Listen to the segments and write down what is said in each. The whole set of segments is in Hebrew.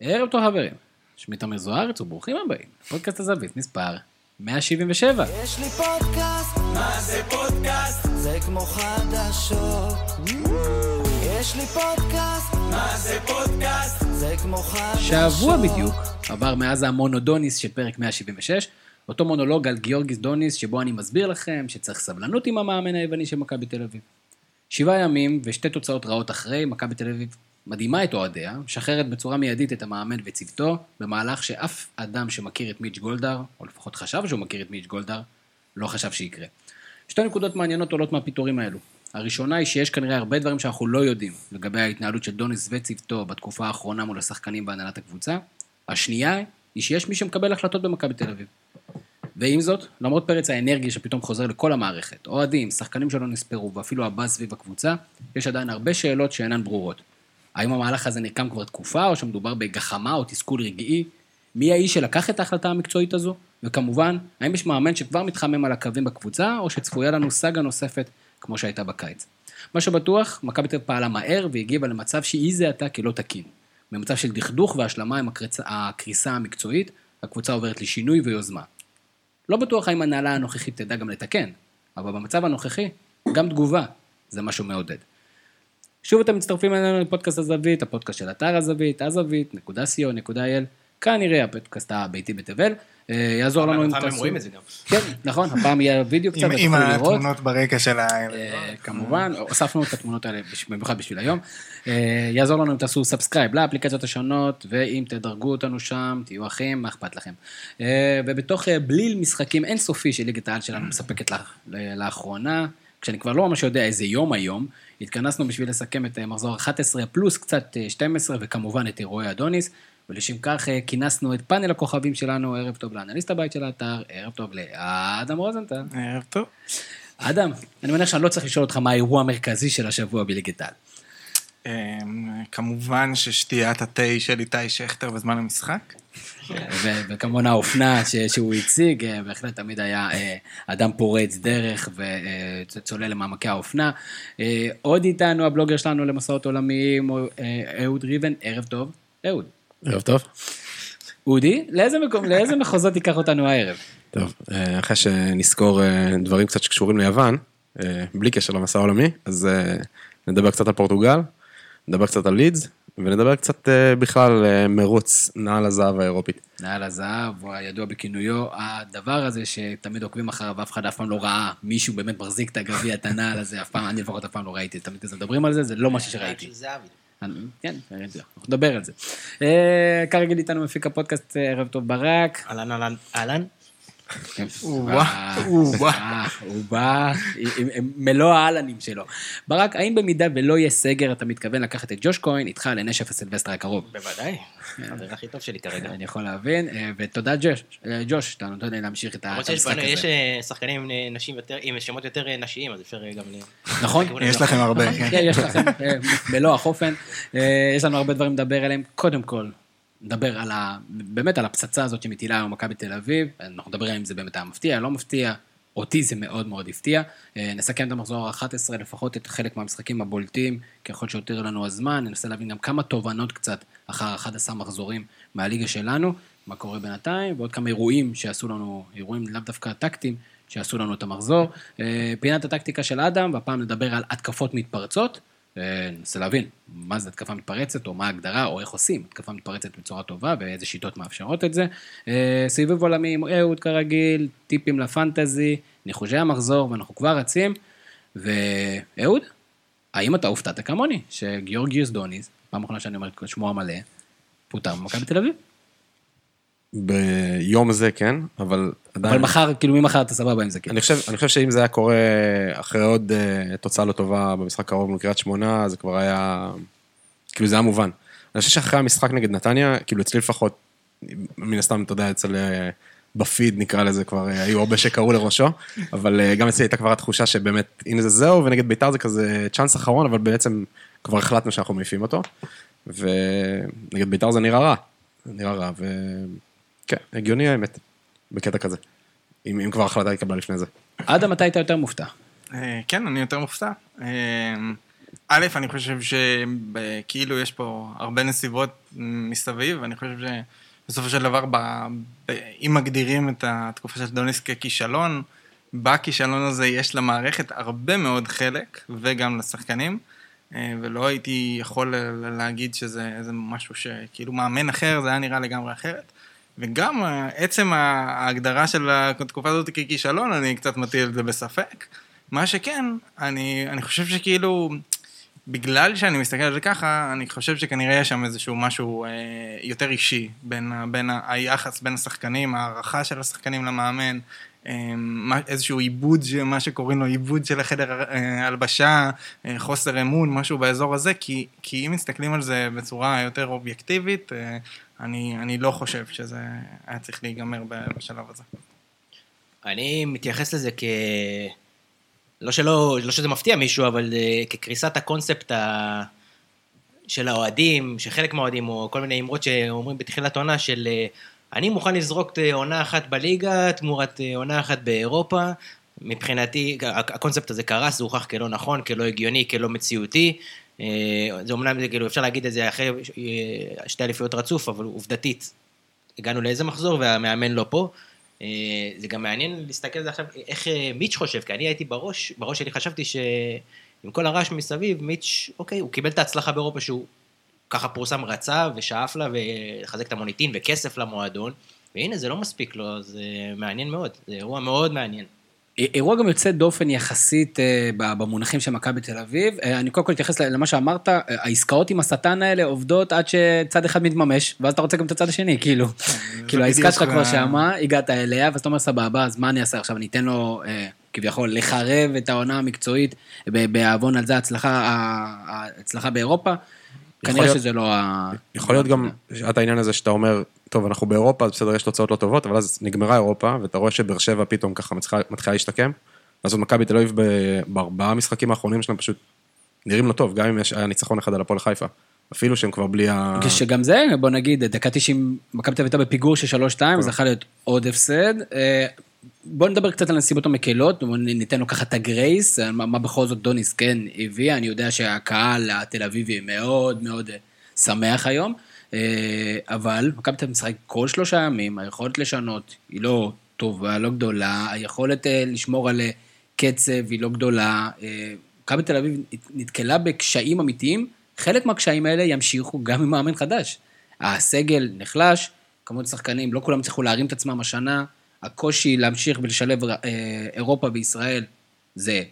ערב טוב חברים, שמי תמיר זוארץ וברוכים הבאים, פודקאסט הזווית מספר 177. יש לי פודקאסט, מה זה פודקאסט? זה כמו חדשות. יש לי פודקאסט, מה זה פודקאסט? זה כמו חדשות. שבוע בדיוק עבר מאז המונודוניס של פרק 176, אותו מונולוג על גיאורגיס דוניס שבו אני מסביר לכם שצריך סבלנות עם המאמן היווני של מכבי תל אביב. שבעה ימים ושתי תוצאות רעות אחרי, מכבי תל אביב מדהימה את אוהדיה, משחררת בצורה מיידית את המאמן וצוותו, במהלך שאף אדם שמכיר את מיץ' גולדהר, או לפחות חשב שהוא מכיר את מיץ' גולדהר, לא חשב שיקרה. שתי נקודות מעניינות עולות מהפיטורים האלו. הראשונה היא שיש כנראה הרבה דברים שאנחנו לא יודעים לגבי ההתנהלות של דוניס וצוותו בתקופה האחרונה מול השחקנים בהנהלת הקבוצה. השנייה היא שיש מי שמקבל החלטות במכבי תל אביב. ועם זאת, למרות פרץ האנרגיה שפתאום חוזר לכל המערכת, אוהדים, שחקנים שלא נספרו ואפילו הבאז סביב הקבוצה, יש עדיין הרבה שאלות שאינן ברורות. האם המהלך הזה נרקם כבר תקופה, או שמדובר בגחמה או תסכול רגעי? מי האיש שלקח את ההחלטה המקצועית הזו? וכמובן, האם יש מאמן שכבר מתחמם על הקווים בקבוצה, או שצפויה לנו סאגה נוספת כמו שהייתה בקיץ? מה שבטוח, מכבי תל פעלה מהר והגיבה למצב שהיא זה עתה כלא תקין. במצב של דכדוך והשלמה עם הקריצה, הקריסה המקצועית, הקבוצה עוברת לשינוי ויוזמה. לא בטוח האם הנהלה הנוכחית תדע גם לתקן, אבל במצב הנוכחי, גם תגובה זה משהו מעודד. שוב אתם מצטרפים אלינו לפודקאסט הזווית, הפודקאסט של אתר הזווית, הזווית, נקודה co, נקודה il, כנראה הפודקאסט הביתי בתבל. אה, יעזור לנו אם הם רואים את זה גם. כן, נכון, הפעם יהיה וידאו קצת, עם. התמונות ברקע של ה... אה, כמובן, הוספנו את התמונות האלה במיוחד בשביל היום. אה, יעזור לנו אם תעשו subscribe לאפליקציות השונות, ואם תדרגו אותנו שם, תהיו אחים, מה אכפת לכם. ובתוך בליל משחקים אינסופי שליגת העל שלנו מספקת לאחרונה, כשאני כבר לא ממש יודע איזה יום היום, התכנסנו בשביל לסכם את אה, מחזור 11 פלוס קצת אה, 12, וכמובן את אירועי אדוניס. ולשם כך אה, כינסנו את פאנל הכוכבים שלנו, ערב טוב לאנליסט הבית של האתר, ערב טוב לאדם רוזנטל. ערב טוב. אדם, אני מניח שאני לא צריך לשאול אותך מה האירוע המרכזי של השבוע בליגת העל. אמ, כמובן ששתיית התה של איתי שכטר בזמן המשחק. וכמובן האופנה שהוא הציג, אה, בהחלט תמיד היה אה, אדם פורץ דרך וצולל למעמקי האופנה. אה, עוד איתנו הבלוגר שלנו למסעות עולמיים, אה, אהוד ריבן, ערב טוב. אהוד. ערב טוב. אודי, לאיזה מקום, לאיזה מחוזות ייקח אותנו הערב? טוב, אה, אחרי שנזכור אה, דברים קצת שקשורים ליוון, אה, בלי קשר למסע העולמי, אז אה, נדבר קצת על פורטוגל, נדבר קצת על לידס, ונדבר קצת אה, בכלל על אה, מרוץ נעל הזהב האירופית. נעל הזהב, הוא הידוע בכינויו, הדבר הזה שתמיד עוקבים אחריו, אף אחד אף פעם לא ראה מישהו באמת מחזיק את הגביע, את הנעל הזה, אף פעם, אני לפחות אף פעם לא ראיתי, תמיד כזה מדברים על זה, זה לא משהו שראיתי. כן, אנחנו נדבר על זה. אה, כרגיל איתנו מפיק הפודקאסט, אה, ערב טוב ברק. אהלן, אהלן, אהלן. הוא מלוא האהלנים שלו. ברק, האם במידה ולא יהיה סגר, אתה מתכוון לקחת את ג'וש כהן איתך לנשף הסילבסטר הקרוב? בוודאי. החבר הכי טוב שלי כרגע. אני יכול להבין, אה, ותודה ג'וש, אה, ג'וש, שאתה נותן לי להמשיך את המשחק בנו- יש הזה. אה, שחקנים עם נשים יותר, עם שמות יותר נשיים, אז אפשר גם... ל- נכון? לכיוון יש הזה. לכם הרבה, כן. כן, יש לכם, מלוא החופן. יש לנו הרבה דברים לדבר עליהם. קודם כל, נדבר על ה... באמת על הפצצה הזאת שמטילה היום מכבי תל אביב. אנחנו נדבר אם זה באמת היה מפתיע, לא מפתיע. אותי זה מאוד מאוד הפתיע. אה, נסכם את המחזור ה-11, לפחות את חלק מהמשחקים הבולטים, ככל שיותר לנו הזמן. ננסה להבין גם כמה תובנות קצת אחר 11 מחזורים מהליגה שלנו, מה קורה בינתיים, ועוד כמה אירועים שעשו לנו, אירועים לאו דווקא טקטיים, שעשו לנו את המחזור. אה, פינת הטקטיקה של אדם, והפעם נדבר על התקפות מתפרצות. אה, ננסה להבין מה זה התקפה מתפרצת, או מה ההגדרה, או איך עושים התקפה מתפרצת בצורה טובה, ואיזה שיטות מאפשרות את זה. אה, סיבוב עולמי עם אהוד כרגיל, טיפים לפנטזי, ניחושי המחזור, ואנחנו כבר רצים. ואהוד, האם אתה הופתעת כמוני, שגיאורגיוס דוניס, פעם אחרונה שאני אומר את שמו המלא, פוטר במכבי תל אביב? ביום זה כן, אבל עדיין... אבל מחר, כאילו ממחר אתה סבבה עם זה, כאילו. אני חושב, אני חושב שאם זה היה קורה אחרי עוד uh, תוצאה לא טובה במשחק קרוב מול קריית שמונה, זה כבר היה... כאילו זה היה מובן. אני חושב שאחרי המשחק נגד נתניה, כאילו אצלי לפחות, מן הסתם, אתה יודע, אצל... אה, בפיד נקרא לזה, כבר אה, היו הרבה שקראו לראשו, אבל גם אצלי הייתה כבר התחושה שבאמת, הנה זה זהו, ונגד ביתר זה כזה צ'אנס אחרון, אבל בעצם כבר החלטנו שאנחנו מעיפים אותו, ונגד ביתר זה נראה רע, נראה רע, וכן, הגיוני האמת, בקטע כזה, אם, אם כבר ההחלטה התקבלה לפני זה. אדם, אתה היית יותר מופתע. אה, כן, אני יותר מופתע. אה, א', אני חושב שכאילו יש פה הרבה נסיבות מסביב, אני חושב שבסופו של דבר, ב, ב, אם מגדירים את התקופה של דוניס ככישלון, בכישלון הזה יש למערכת הרבה מאוד חלק, וגם לשחקנים, אה, ולא הייתי יכול להגיד שזה משהו שכאילו מאמן אחר, זה היה נראה לגמרי אחרת. וגם אה, עצם ההגדרה של התקופה הזאת ככישלון, אני קצת מטיל את זה בספק. מה שכן, אני, אני חושב שכאילו, בגלל שאני מסתכל על זה ככה, אני חושב שכנראה יש שם איזשהו משהו אה, יותר אישי, בין, בין היחס בין השחקנים, הערכה של השחקנים למאמן, איזשהו עיבוד, מה שקוראים לו עיבוד של החדר אה, הלבשה, אה, חוסר אמון, משהו באזור הזה, כי, כי אם מסתכלים על זה בצורה יותר אובייקטיבית, אה, אני, אני לא חושב שזה היה צריך להיגמר בשלב הזה. אני מתייחס לזה כ... לא, שלא, לא שזה מפתיע מישהו, אבל כקריסת הקונספט ה... של האוהדים, שחלק מהאוהדים, או כל מיני אמרות שאומרים בתחילת עונה של אני מוכן לזרוק uh, עונה אחת בליגה תמורת uh, עונה אחת באירופה. מבחינתי, הקונספט הזה קרס, זה הוכח כלא נכון, כלא הגיוני, כלא מציאותי. Uh, זה אומנם, כאילו, אפשר להגיד את זה אחרי שתי אליפויות רצוף, אבל עובדתית, הגענו לאיזה מחזור והמאמן לא פה. אה, זה גם מעניין להסתכל על זה עכשיו, איך אה, מיץ' חושב, כי אני הייתי בראש, בראש שלי חשבתי שעם כל הרעש מסביב, מיץ', אוקיי, הוא קיבל את ההצלחה באירופה שהוא ככה פורסם רצה ושאף לה ולחזק את המוניטין וכסף למועדון, והנה זה לא מספיק לו, זה מעניין מאוד, זה אירוע מאוד מעניין. אירוע גם יוצא דופן יחסית אה, במונחים של מכבי תל אביב. אה, אני קודם כל אתייחס למה שאמרת, אה, העסקאות עם השטן האלה עובדות עד שצד אחד מתממש, ואז אתה רוצה גם את הצד השני, כאילו. כאילו העסקה שלך כבר שמה, הגעת אליה, ואז אתה אומר סבבה, אז מה אני אעשה עכשיו? אני אתן לו כביכול לחרב את העונה המקצועית בעוון על זה ההצלחה באירופה. כנראה שזה לא ה... יכול להיות גם, את העניין הזה שאתה אומר, טוב, אנחנו באירופה, אז בסדר, יש תוצאות לא טובות, אבל אז נגמרה אירופה, ואתה רואה שבאר שבע פתאום ככה מתחילה להשתקם. אז עוד מכבי תל אביב בארבעה המשחקים האחרונים שלהם פשוט נראים לא טוב, גם אם יש, היה ניצחון אחד על הפועל חיפה. אפילו שהם כבר בלי ה... כשגם זה, בוא נגיד, דקה 90, מכבי תל אביב הייתה בפיגור של 3-2, כן. זה יכול להיות עוד הפסד. אה, בוא נדבר קצת על הנסיבות המקלות, ניתן לו ככה את הגרייס, מה, מה בכל זאת דוניס כן הביא, אני יודע שהקהל התל אביבי מאוד מאוד שמח היום. אה, אבל מכבי תל משחק כל שלושה ימים, היכולת לשנות היא לא טובה, לא גדולה, היכולת אה, לשמור על אה, קצב היא לא גדולה. מכבי תל אביב נתקלה בקשיים אמיתיים, חלק מהקשיים האלה ימשיכו גם עם מאמן חדש. הסגל נחלש, כמות שחקנים, לא כולם צריכו להרים את עצמם השנה, הקושי להמשיך ולשלב אירופה וישראל זה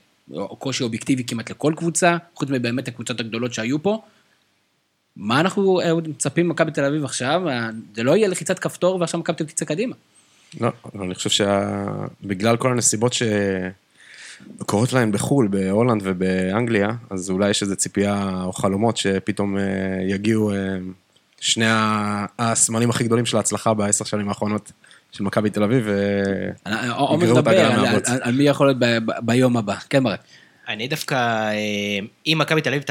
קושי אובייקטיבי כמעט לכל קבוצה, חוץ מבאמת הקבוצות הגדולות שהיו פה. מה אנחנו אה, מצפים ממכבי תל אביב עכשיו? אה, זה לא יהיה לחיצת כפתור ועכשיו מכבי תל אביב תצא קדימה. לא, אני חושב שבגלל כל הנסיבות שקורות להם בחו"ל, בהולנד ובאנגליה, אז אולי יש איזו ציפייה או חלומות שפתאום אה, יגיעו שני הסמלים הכי גדולים של ההצלחה בעשר שנים האחרונות של מכבי תל אביב, ויגררו את העגלה מהבוץ. על מי יכול להיות ביום הבא. כן, ברק. אני דווקא, אה, אם מכבי תל אביב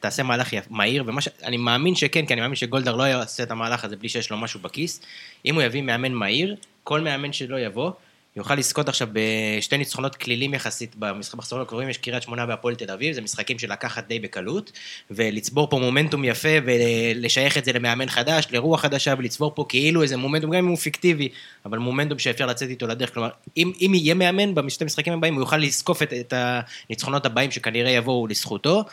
תעשה מהלך מהיר, ואני מאמין שכן, כי אני מאמין שגולדהר לא יעשה את המהלך הזה בלי שיש לו משהו בכיס, אם הוא יביא מאמן מהיר, כל מאמן שלא יבוא, יוכל לזכות עכשיו בשתי ניצחונות כלילים יחסית במחזורים הקרובים, יש קריית שמונה בהפועל תל אביב, זה משחקים של לקחת די בקלות, ולצבור פה מומנטום יפה ולשייך את זה למאמן חדש, לרוח חדשה, ולצבור פה כאילו איזה מומנטום, גם אם הוא פיקטיבי, אבל מומנטום שאפשר לצאת איתו לדרך, כלומר, אם, אם יהיה מאמן בשתי המשחקים הבאים, הוא יוכל לזקוף את, את הניצחונות הבאים שכנראה יבואו לזכותו.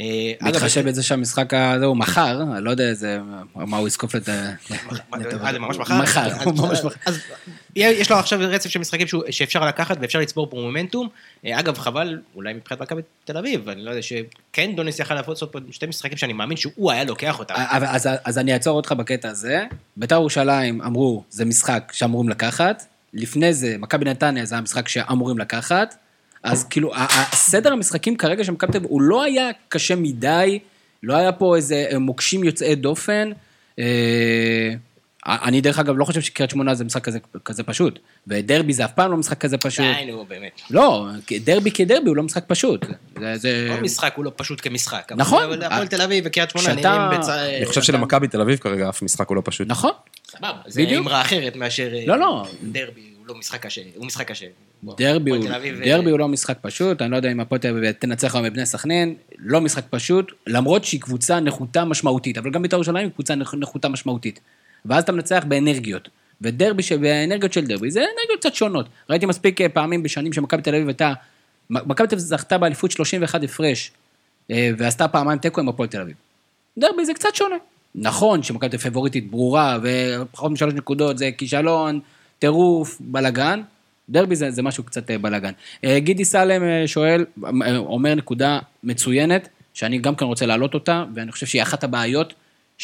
אה, מתחשב בזה שהמשחק הזה הוא מחר, אני לא יודע איזה, מה הוא יזקוף את... אה, זה ממש מחר? מחר, ממש מחר. יש לו עכשיו רצף של משחקים שאפשר לקחת ואפשר לצבור פה מומנטום. אה, אגב, חבל, אולי מבחינת מכבי תל אביב, אני לא יודע שכן דוניס יכל לעשות פה שתי משחקים שאני מאמין שהוא היה לוקח אותם. אז אני אעצור אותך בקטע הזה. בית"ר ירושלים אמרו, זה משחק שאמורים לקחת. לפני זה, מכבי נתניה זה המשחק שאמורים לקחת. אז כאילו, הסדר המשחקים כרגע של מכבי תל אביב, הוא לא היה קשה מדי, לא היה פה איזה מוקשים יוצאי דופן. אה, אני דרך אגב לא חושב שקריית שמונה זה משחק כזה, כזה פשוט, ודרבי זה אף פעם לא משחק כזה פשוט. די, נו, באמת. לא, דרבי כדרבי הוא לא משחק פשוט. זה, זה... כל משחק הוא לא פשוט כמשחק. נכון. אבל הפועל תל אביב וקריית שמונה נראים בצד... אני חושב שלמכבי תל אביב כרגע אף משחק הוא לא פשוט. נכון. סבבה, זה אמרה אחרת מאשר... לא, לא. דרבי הוא לא משחק קשה, הוא משחק קשה. דרבי הוא, אביב, דרבי אה, הוא לא משחק פשוט, אני לא יודע אם הפועל תל אביב תנצח היום בבני סכנין, לא משחק פשוט, למרות שהיא קבוצה נחותה משמעותית, אבל גם בית"ר ירושלים היא קבוצה נח- נחותה משמעותית. ואז אתה מנצח באנרגיות. ודרבי, שבאנרגיות של דרבי, זה אנרגיות קצת שונות. ראיתי מספיק אה, פעמים בשנים שמכבי תל אביב הייתה, מכבי תל אביב זכתה באליפות 31 הפרש, אה, ועשתה פעמיים תיקו עם הפועל תל אביב. דרבי זה קצת שונה. נכון שמכבי תל אביב פבוריטית ברורה, ופחות משלוש נקודות זה כישלון, טירוף, בלאגן. דרבי זה, זה משהו קצת אה, בלאגן. גידי סלם שואל, אומר נקודה מצוינת, שאני גם כן רוצה להעלות אותה, ואני חושב שהיא אחת הבעיות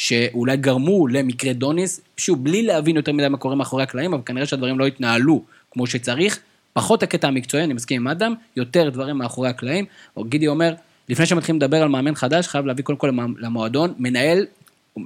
שאולי גרמו למקרה דוניס, שוב, בלי להבין יותר מדי מה קורה מאחורי הקלעים, אבל כנראה שהדברים לא התנהלו כמו שצריך. פחות הקטע המקצועי, אני מסכים עם אדם, יותר דברים מאחורי הקלעים. או גידי אומר, לפני שמתחילים לדבר על מאמן חדש, חייב להביא קודם כל למ- למועדון, מנהל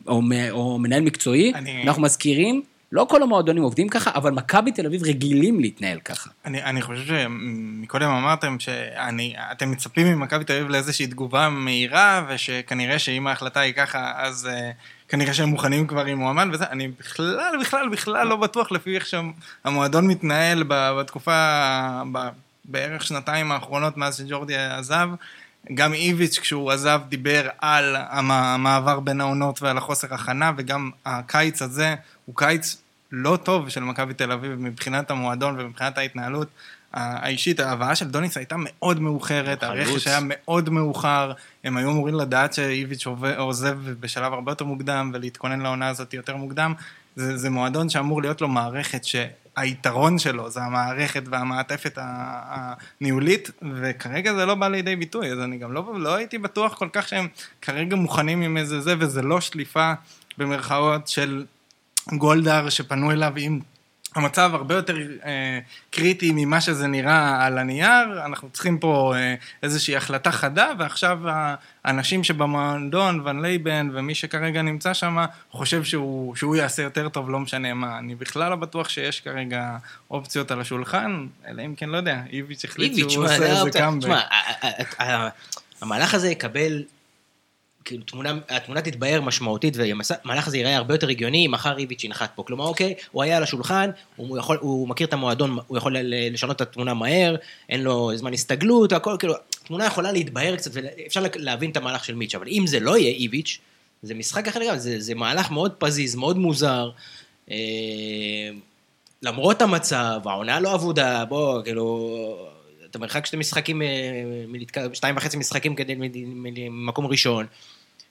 או, מ- או מנהל מקצועי, אני- אנחנו מזכירים, לא כל המועדונים עובדים ככה, אבל מכבי תל אביב רגילים להתנהל ככה. אני, אני חושב שמקודם אמרתם שאתם מצפים ממכבי תל אביב לאיזושהי תגובה מהירה, ושכנראה שאם ההחלטה היא ככה, אז uh, כנראה שהם מוכנים כבר עם מועמד וזה. אני בכלל, בכלל, בכלל לא בטוח לפי איך שהמועדון מתנהל בתקופה, ב- בערך שנתיים האחרונות מאז שג'ורדי עזב. גם איביץ' כשהוא עזב דיבר על המ- המעבר בין העונות ועל החוסר הכנה, וגם הקיץ הזה הוא קיץ לא טוב של מכבי תל אביב מבחינת המועדון ומבחינת ההתנהלות האישית. ההבאה של דוניס הייתה מאוד מאוחרת. הרכש היה מאוד מאוחר, הם היו אמורים לדעת שאיביץ' עוזב בשלב הרבה יותר מוקדם ולהתכונן לעונה הזאת יותר מוקדם. זה, זה מועדון שאמור להיות לו מערכת שהיתרון שלו זה המערכת והמעטפת הניהולית, וכרגע זה לא בא לידי ביטוי, אז אני גם לא, לא הייתי בטוח כל כך שהם כרגע מוכנים עם איזה זה, וזה לא שליפה במרכאות של גולדהר שפנו אליו עם המצב הרבה יותר אה, קריטי ממה שזה נראה על הנייר, אנחנו צריכים פה אה, איזושהי החלטה חדה, ועכשיו האנשים שבמועדון, ון לייבן ומי שכרגע נמצא שם, חושב שהוא, שהוא יעשה יותר טוב, לא משנה מה. אני בכלל לא בטוח שיש כרגע אופציות על השולחן, אלא אם כן, לא יודע, איביץ' החליט שהוא עושה זה איזה ה- המהלך הזה יקבל, כאילו, תמונה, התמונה תתבהר משמעותית, והמהלך הזה ייראה הרבה יותר הגיוני מחר איביץ' ינחת פה. כלומר, אוקיי, הוא היה על השולחן, הוא, יכול, הוא מכיר את המועדון, הוא יכול לשנות את התמונה מהר, אין לו זמן הסתגלות, הכל, כאילו, התמונה יכולה להתבהר קצת, ואפשר להבין את המהלך של מיץ', אבל אם זה לא יהיה איביץ', זה משחק אחר לגמרי, זה, זה מהלך מאוד פזיז, מאוד מוזר. אה, למרות המצב, העונה לא אבודה, בוא, כאילו, אתה מרחק שתי משחקים, אה, שתיים וחצי משחקים כדי ממקום ראשון.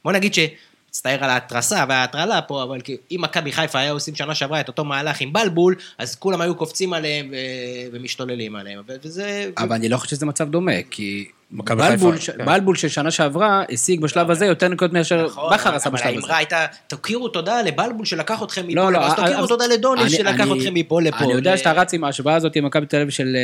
בוא נגיד שמצטער על ההתרסה וההטרלה פה, אבל אם מכבי חיפה היה עושים שנה שעברה את אותו מהלך עם בלבול, אז כולם היו קופצים עליהם ו- ומשתוללים עליהם, וזה... אבל אני לא חושב שזה מצב דומה, כי בלבול, ש- כן. בלבול של שנה שעברה השיג בשלב הזה יותר נקודות מאשר נכון, בכר עשה אבל בשלב הזה. האמרה הייתה, תכירו תודה לבלבול שלקח אתכם מפה לא, לפה, לא, אז תכירו אז- תודה לדוניס אני- שלקח אני- אתכם מפה לפה. אני יודע ל- שאתה רץ עם ההשוואה הזאת עם מכבי תל אביב של,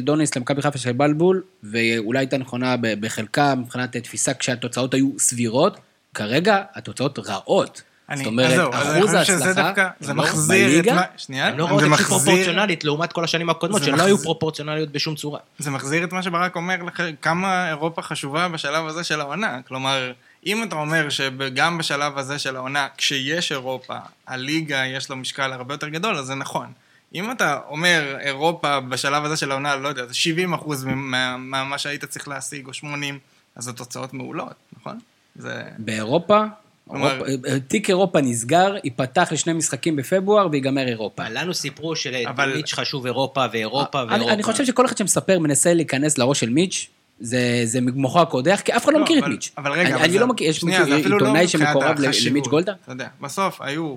דוניס למכבי חיפה של בלבול, ואולי הייתה נכונה בחלקה מבחינת תפיסה כשהתוצאות היו סבירות, כרגע התוצאות רעות. אני- זאת אומרת, אחוז ההצלחה זה לא מחזיר את מה... שנייה, הן לא זה מחזיר- פרופורציונלית לעומת כל השנים הקודמות, שלא מחזיר- היו פרופורציונליות בשום צורה. זה מחזיר את מה שברק אומר לך, כמה אירופה חשובה בשלב הזה של העונה. כלומר, אם אתה אומר שגם בשלב הזה של העונה, כשיש אירופה, הליגה יש לו משקל הרבה יותר גדול, אז זה נכון. אם אתה אומר אירופה בשלב הזה של העונה, לא יודע, זה 70 אחוז ממה שהיית צריך להשיג, או 80, אז התוצאות מעולות, נכון? זה... באירופה, כלומר- אירופה- תיק אירופה נסגר, ייפתח לשני משחקים בפברואר ויגמר אירופה. לנו סיפרו אבל- שלמיץ' חשוב אירופה ואירופה אני, ואירופה. אני חושב שכל אחד שמספר מנסה להיכנס לראש של מיץ', זה, זה מוחו הקודח, כי אף אחד לא, לא, מכיר אבל- את מיץ'. אבל רגע, אני, אבל אני זה- לא מכיר, יש שנייה, לא עיתונאי מבחינת שמקורב. למיץ' גולדה? אתה יודע, בסוף היו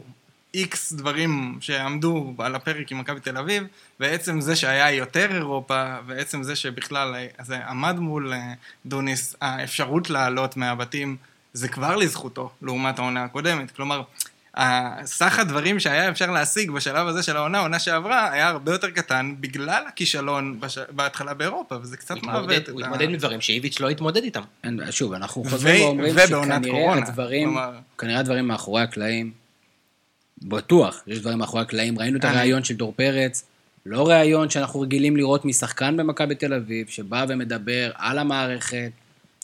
איקס דברים שעמדו על הפרק עם מכבי תל אביב, ועצם זה שהיה יותר אירופה, ועצם זה שבכלל זה עמד מול אה, דוניס, האפשרות לעלות מהבתים, זה כבר לזכותו, לעומת העונה הקודמת. כלומר, סך הדברים שהיה אפשר להשיג בשלב הזה של העונה, העונה שעברה, היה הרבה יותר קטן בגלל הכישלון בש... בהתחלה באירופה, וזה קצת מעוות. הוא התמודד עם דברים שאיביץ' לא התמודד איתם. אין, שוב, אנחנו חוזרים ואומרים שכנראה הדברים, כלומר- כנראה הדברים מאחורי הקלעים, בטוח, יש דברים מאחורי הקלעים, ראינו את אני- הריאיון של דור פרץ, לא ראיון שאנחנו רגילים לראות משחקן במכבי תל אביב, שבא ומדבר על המערכת,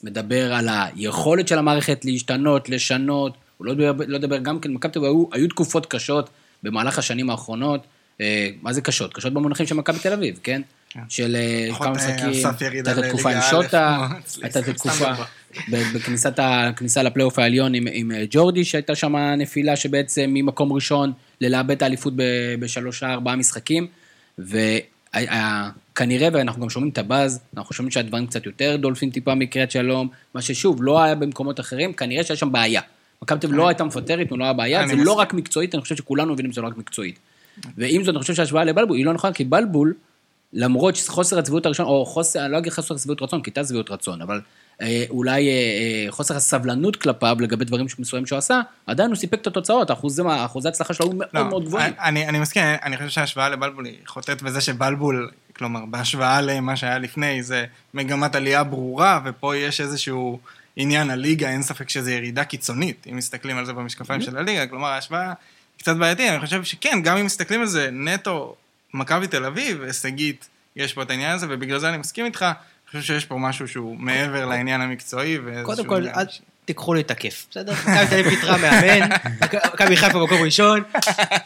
מדבר על היכולת של המערכת להשתנות, לשנות, הוא לא מדבר, לא מדבר גם כן, מכבי תל אביב היו, היו תקופות קשות במהלך השנים האחרונות, אה, מה זה קשות? קשות במונחים של מכבי תל אביב, כן? של אה, כמה אה, משחקים, הייתה את התקופה עם שוטה. הייתה את התקופה, דוגמה. ב- בכניסת ה- הכניסה לפלייאוף העליון עם, עם אה, ג'ורדי, שהייתה שם נפילה שבעצם ממקום ראשון ללאבד את האליפות בשלושה ארבעה משחקים, וכנראה, ואנחנו גם שומעים את הבאז, אנחנו שומעים שהדברים קצת יותר דולפים טיפה מקריית שלום, מה ששוב, לא היה במקומות אחרים, כנראה שיש שם בעיה. מכבי תל לא הייתה מפטרת, לא היה בעיה, זה לא. רק מקצועית, אני חושב שכולנו מבינים שזה לא רק מקצועית. ועם זאת, אני חושב שההשוואה לבלבול היא לא נכונה, כי בלבול, למרות שחוסר הצביעות הראשון, או חוסר, אני לא אגיד חוסר הצביעות רצון, כי הייתה צביעות רצון, אבל אה, אולי אה, אה, חוסר הסבלנות כלפיו לגבי דברים מסוימים שהוא עשה, עדיין הוא סיפק את התוצאות, אחוזי אחוזי ההצלחה שלו היו מאוד לא, מאוד גבוהים. אני, אני מסכים, אני חושב שההשוואה לבלבול היא חוטאת בזה שבלבול, כלומר, בהשוואה למה שהיה לפני, זה מגמת עלייה ברורה, ופה יש איזשהו עניין הליגה, אין ספק שזו ירידה קיצונית, אם מסתכלים על זה במשקפיים של הליגה, כלומר, ההשוואה קצת בעייתית, אני חושב שכן, גם אם מסתכלים על זה נטו מכבי תל אביב, הישגית, יש פה את העניין הזה, ובגלל זה אני מסכים איתך, אני חושב שיש פה משהו שהוא מעבר לעניין המקצועי, קודם כל, ש- תיקחו לי את הכיף, בסדר? מכבי תל אביב פיטרה מאמן, מכבי חיפה במקום ראשון,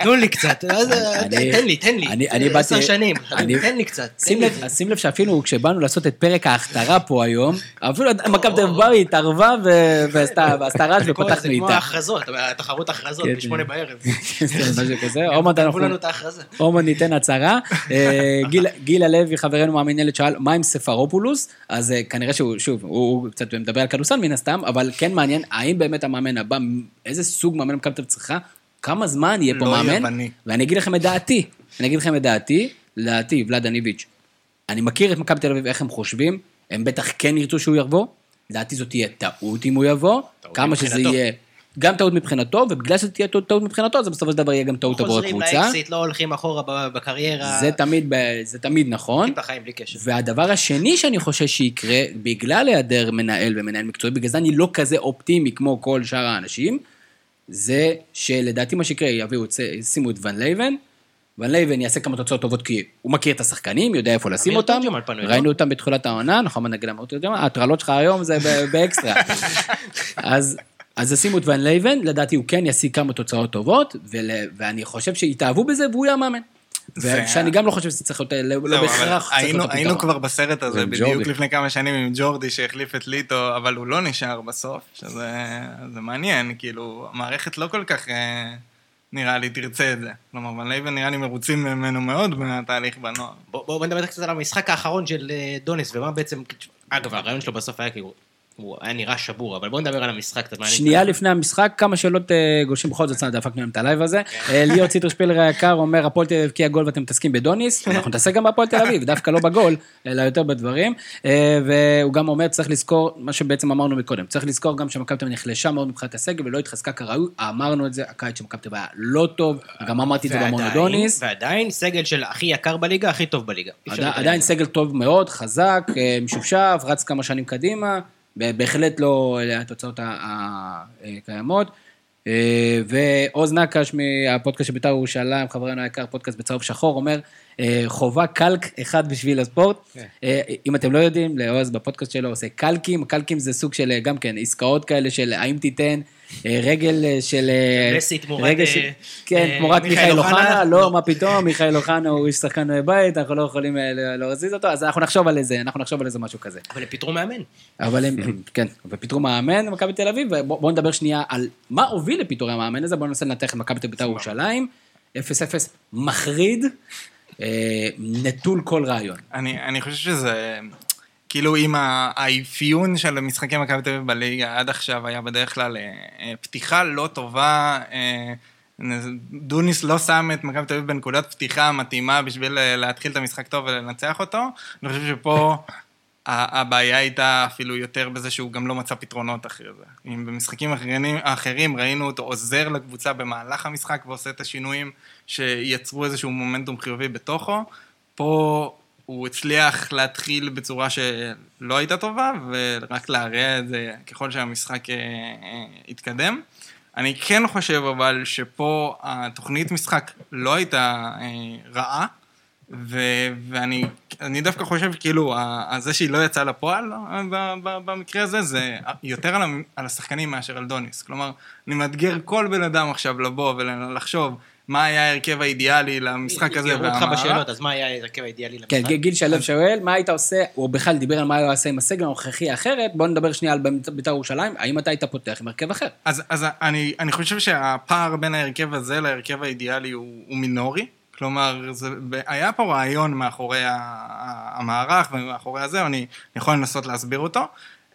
תנו לי קצת, אני- תן לי, תן לי. אני- עשר באתי- שנים, אני- תן לי קצת. תן שים. לב, שאפילו כשבאנו לעשות את פרק ההכתרה פה היום, אפילו מכבי תל אביב התערבה ועשתה רעש ופתחנו זה כמו איתה. ההכרזות, תחרות הכרזות כן, בשמונה כן. בערב. משהו כזה, תנו אנחנו... לנו את ההכרזה. מעט ניתן הצהרה. אה, גיל- הלוי, חברנו מהמנהלת, שאל, מה עם ספרופולוס? אז אה, כנראה שהוא, שוב, הוא הוא קצת מדבר על כדורסל מן הסתם, אבל כן מעניין, האם באמת המאמן הבא, איזה סוג מאמן מכבי תל צריכה, כמה זמן יהיה פה לא מאמן? יווני. ואני אגיד לכם את דעתי, אני אגיד לכם את דעתי, לדעתי, ולאד דניביץ', אני מכיר את מכבי תל אביב, איך הם חושבים, הם בטח כן ירצו שהוא יבוא, לדעתי זאת תהיה טעות אם הוא יבוא, כמה שזה. יהיה, גם טעות מבחינתו, ובגלל שזו תהיה טעות- מבחינתו, אז בסופו של דבר יהיה גם טעות עבור חוזרים הקבוצה. לאקזיט, לא הולכים אחורה בקריירה. זה תמיד, זה תמיד נכון. טיפ החיים בלי קשר. והדבר השני שאני חושב שיקרה, בגלל היעדר מנהל ומנהל מקצועי, בגלל זה אני לא כזה אופטימי כמו כל שאר האנשים, זה שלדעתי מה שיקרה, יביאו, שימו את ון לייבן, ון לייבן יעשה כמה תוצאות טובות כי הוא מכיר את השחקנים, יודע איפה לשים אותם, לא? ראינו אותם בתחילת העונה, נכון, נגיד תורג'מן, ההטרלות שלך היום זה באקסטרה. אז... אז ישימו את ון לייבן, לדעתי הוא כן ישיג כמה תוצאות טובות, ול, ואני חושב שיתאהבו בזה והוא יהיה המאמן. ושאני גם לא חושב שזה צריך להיות, לא, לא זהו, אבל בהכרח צריך היינו. כבר בסרט הזה בדיוק. לפני כמה שנים עם ג'ורדי שהחליף את ליטו, אבל הוא לא נשאר בסוף, שזה זה מעניין, כאילו, המערכת לא כל כך אה, נראה לי תרצה את זה. כלומר, ון לייבן נראה לי מרוצים ממנו מאוד מהתהליך בנוער. בוא בוא נדבר קצת על המשחק האחרון של אה, דוניס, ומה בעצם... אגב, הרעיון שלו בסוף היה כאילו... הוא היה נראה שבור, אבל בוא נדבר על המשחק. שנייה לפני המשחק, כמה שאלות אה, גולשים בכל זאת, דפקנו להם את ה live הזה. אה, ליאור ציטרשפילר היקר אומר, הפועל תל אביב הבקיע גול ואתם מתעסקים בדוניס, אנחנו נתעסק גם בהפועל תל אביב, דווקא לא בגול, אלא יותר בדברים. אה, והוא גם אומר, צריך לזכור, מה שבעצם אמרנו מקודם, צריך לזכור גם שמכבי תל אביב נחלשה מאוד מבחינת הסגל ולא התחזקה כראוי, אמרנו את זה, הקיץ של מכבי תל אביב היה לא טוב, גם אמרתי את זה ועדיין- במונודוניס. ועדיין סגל של הכי יקר בליגה, הכי טוב בליגה. עדיין-. סגל טוב מאוד, חזק, משופשף, רץ כמה שנים קדימה, ב- בהחלט לא אלה התוצאות הקיימות. אה, ועוז נקש מהפודקאסט של בית"ר ירושלים, חברנו היקר, פודקאסט בצהוב שחור, אומר, אה, חובה קלק אחד בשביל הספורט. אה, אם אתם לא יודעים, לעוז בפודקאסט שלו עושה קלקים, קלקים זה סוג של, גם כן, עסקאות כאלה של האם תיתן רגל אה, של... אה, מסי תמורת, רגל של- אה, כן, אה, תמורת מיכאל אוחנה. לא, מה פתאום, מיכאל אוחנה הוא איש שחקן בית, אנחנו לא יכולים אה, להזיז אותו, אז אנחנו נחשוב על איזה, אנחנו נחשוב על איזה משהו כזה. אבל הם פיטרו מאמן. אבל הם, הם- כן, ופיטרו מאמן במכבי תל אביב, ובואו נדבר שנייה על מה הוביל לפיטורי המאמן הזה, בואו ננסה לנתח את מכבי תל אביב בית"ר ירושלים, 0-0 מחריד, אה, נטול כל רעיון. אני, אני חושב שזה, כאילו אם האפיון של משחקי מכבי תל אביב בליגה עד עכשיו היה בדרך כלל אה, אה, פתיחה לא טובה, אה, דוניס לא שם את מכבי תל אביב בנקודת פתיחה המתאימה בשביל להתחיל את המשחק טוב ולנצח אותו. אני חושב שפה הבעיה הייתה אפילו יותר בזה שהוא גם לא מצא פתרונות אחרי זה. אם במשחקים אחרים, אחרים ראינו אותו עוזר לקבוצה במהלך המשחק ועושה את השינויים שיצרו איזשהו מומנטום חיובי בתוכו, פה הוא הצליח להתחיל בצורה שלא הייתה טובה, ורק להרע את זה ככל שהמשחק אה, אה, התקדם. אני כן חושב אבל שפה התוכנית משחק לא הייתה אה, רעה, ו- ואני אני דווקא חושב כאילו, זה שהיא לא יצאה לפועל במקרה הזה, זה יותר על, השחקנים מאשר על דוניס. כלומר, אני מאתגר כל בן אדם עכשיו לבוא ולחשוב מה היה ההרכב האידיאלי למשחק הזה יראו אותך. בשאלות, אז מה היה ההרכב האידיאלי למשחק? כן, גיל- שלו שואל, מה היית עושה, הוא בכלל דיבר על מה הוא עושה עם הסגל הנוכחי האחרת, בוא נדבר שנייה על בית"ר ירושלים, האם אתה היית פותח עם הרכב אחר? אז, אז אני, אני חושב שהפער בין ההרכב הזה להרכב האידיאלי הוא, הוא מינורי. כלומר, זה, היה פה רעיון מאחורי המערך ומאחורי הזה, אני יכול לנסות להסביר אותו.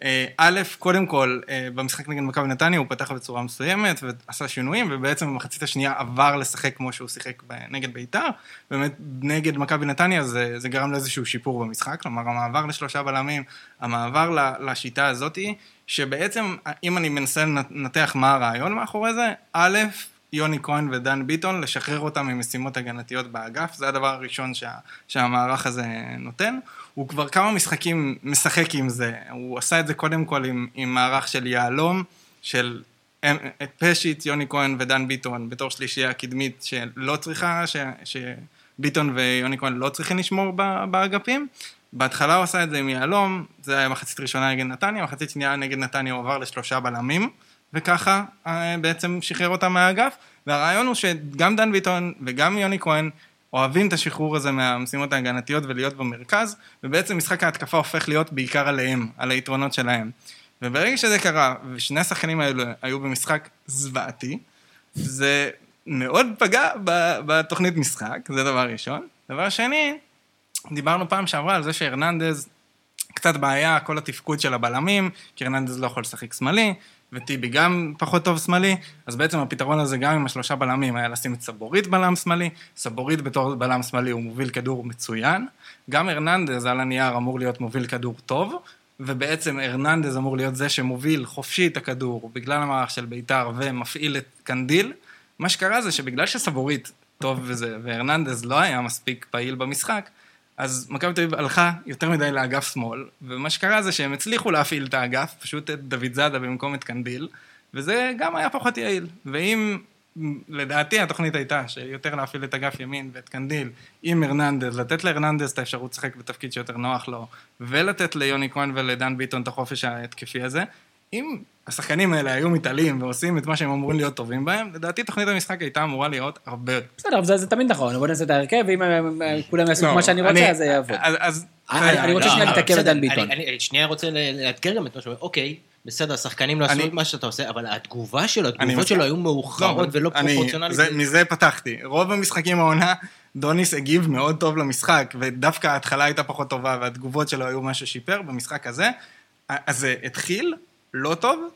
אה, א', קודם כל, אה, במשחק נגד מכבי נתניה הוא פתח בצורה מסוימת ועשה שינויים, ובעצם במחצית השנייה עבר לשחק כמו שהוא שיחק נגד ביתר. באמת, נגד מכבי נתניה זה, זה גרם לאיזשהו שיפור במשחק, כלומר, המעבר לשלושה בלמים, המעבר לשיטה הזאתי, שבעצם, אם אני מנסה לנתח מה הרעיון מאחורי זה, א', יוני כהן ודן ביטון, לשחרר אותם ממשימות הגנתיות באגף, זה הדבר הראשון שה, שהמערך הזה נותן. הוא כבר כמה משחקים משחק עם זה, הוא עשה את זה קודם כל עם, עם מערך של יהלום, של את פשיץ, יוני כהן ודן ביטון בתור שלישייה קדמית שלא צריכה, ש, שביטון ויוני כהן לא צריכים לשמור באגפים. בהתחלה הוא עשה את זה עם יהלום, זה היה מחצית ראשונה נגד נתניה, מחצית שנייה נגד נתניה הוא עבר לשלושה בלמים, וככה אה, בעצם שחרר אותם מהאגף. והרעיון הוא שגם דן ביטון וגם יוני כהן אוהבים את השחרור הזה מהמשימות ההגנתיות ולהיות במרכז, ובעצם משחק ההתקפה הופך להיות בעיקר עליהם, על היתרונות שלהם. וברגע שזה קרה, ושני השחקנים האלו היו במשחק זוועתי, זה מאוד פגע בתוכנית משחק, זה דבר ראשון. דבר שני, דיברנו פעם שעברה על זה שהרננדז, קצת בעיה, כל התפקוד של הבלמים, כי הרננדז לא יכול לשחק שמאלי, וטיבי גם פחות טוב שמאלי, אז בעצם הפתרון הזה גם עם השלושה בלמים היה לשים את סבורית בלם שמאלי, סבורית בתור בלם שמאלי הוא מוביל כדור מצוין, גם הרננדז על הנייר אמור להיות מוביל כדור טוב, ובעצם הרננדז אמור להיות זה שמוביל חופשי את הכדור בגלל המערך של בית"ר ומפעיל את קנדיל. מה שקרה זה שבגלל שסבורית טוב וזה, והרננדז לא היה מספיק פעיל במשחק, אז מכבי תל אביב הלכה יותר מדי לאגף שמאל, ומה שקרה זה שהם הצליחו להפעיל את האגף, פשוט את דוד זאדה במקום את קנדיל, וזה גם היה פחות יעיל. ואם, לדעתי התוכנית הייתה שיותר להפעיל את אגף ימין ואת קנדיל עם הרננדז, לתת להרננדז את האפשרות לשחק בתפקיד שיותר נוח לו, ולתת ליוני כהן ולדן ביטון את החופש ההתקפי הזה, אם השחקנים האלה היו מתעלים ועושים את מה שהם אמורים להיות טובים בהם, לדעתי תוכנית המשחק הייתה אמורה להיות הרבה יותר. בסדר, אבל זה- זה תמיד נכון, בוא נעשה את ההרכב, ואם כולם יעשו לא, כמו שאני אני- רוצה, אז זה יעבוד. אז- אז... אני- אני רוצה לא, שנייה אבל להתעכב על בסדר, דן ביטון. אני אני שנייה רוצה לאתגר גם את מה שאומר, אוקיי, בסדר, השחקנים לא עשו את מה שאתה עושה, אבל התגובה שלו, התגובות. שלו היו מאוחרות ולא אני- פרופורציונליות. זה- מזה פתחתי. רוב המשחקים העונה, דוניס הגיב מאוד טוב למשחק, ודווקא ההתחלה הייתה פחות טובה, והתגובות שלו היו מה ששיפר במשחק הזה. אז זה התחיל לא טוב,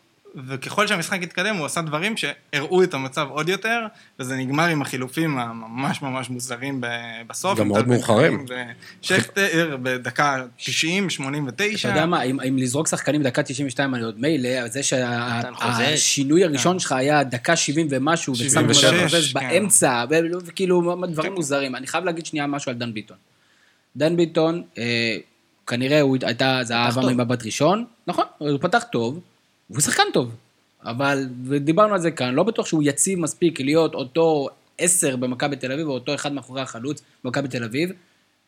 וככל שהמשחק התקדם, הוא עשה דברים שהראו את המצב עוד יותר, וזה נגמר עם החילופים הממש ממש מוזרים בסוף. גם מאוד מאוחרים. ושכטר בדקה 90, 89. אתה יודע מה, אם, אם לזרוק שחקנים דקה 92 אני עוד מילא, זה. שהשינוי הראשון שלך היה דקה 70 ומשהו, ושם 76, אותך חוזז כן. באמצע, וכאילו דברים מוזרים. אני חייב להגיד שנייה משהו על דן ביטון. דן ביטון, אה, כנראה הוא הייתה, זה אהבה טוב. ממבט ראשון, נכון, הוא פתח טוב, והוא שחקן טוב. אבל, ודיברנו על זה כאן, לא בטוח שהוא יציב מספיק להיות אותו עשר במכבי תל אביב, או אותו אחד מאחורי החלוץ במכבי תל אביב,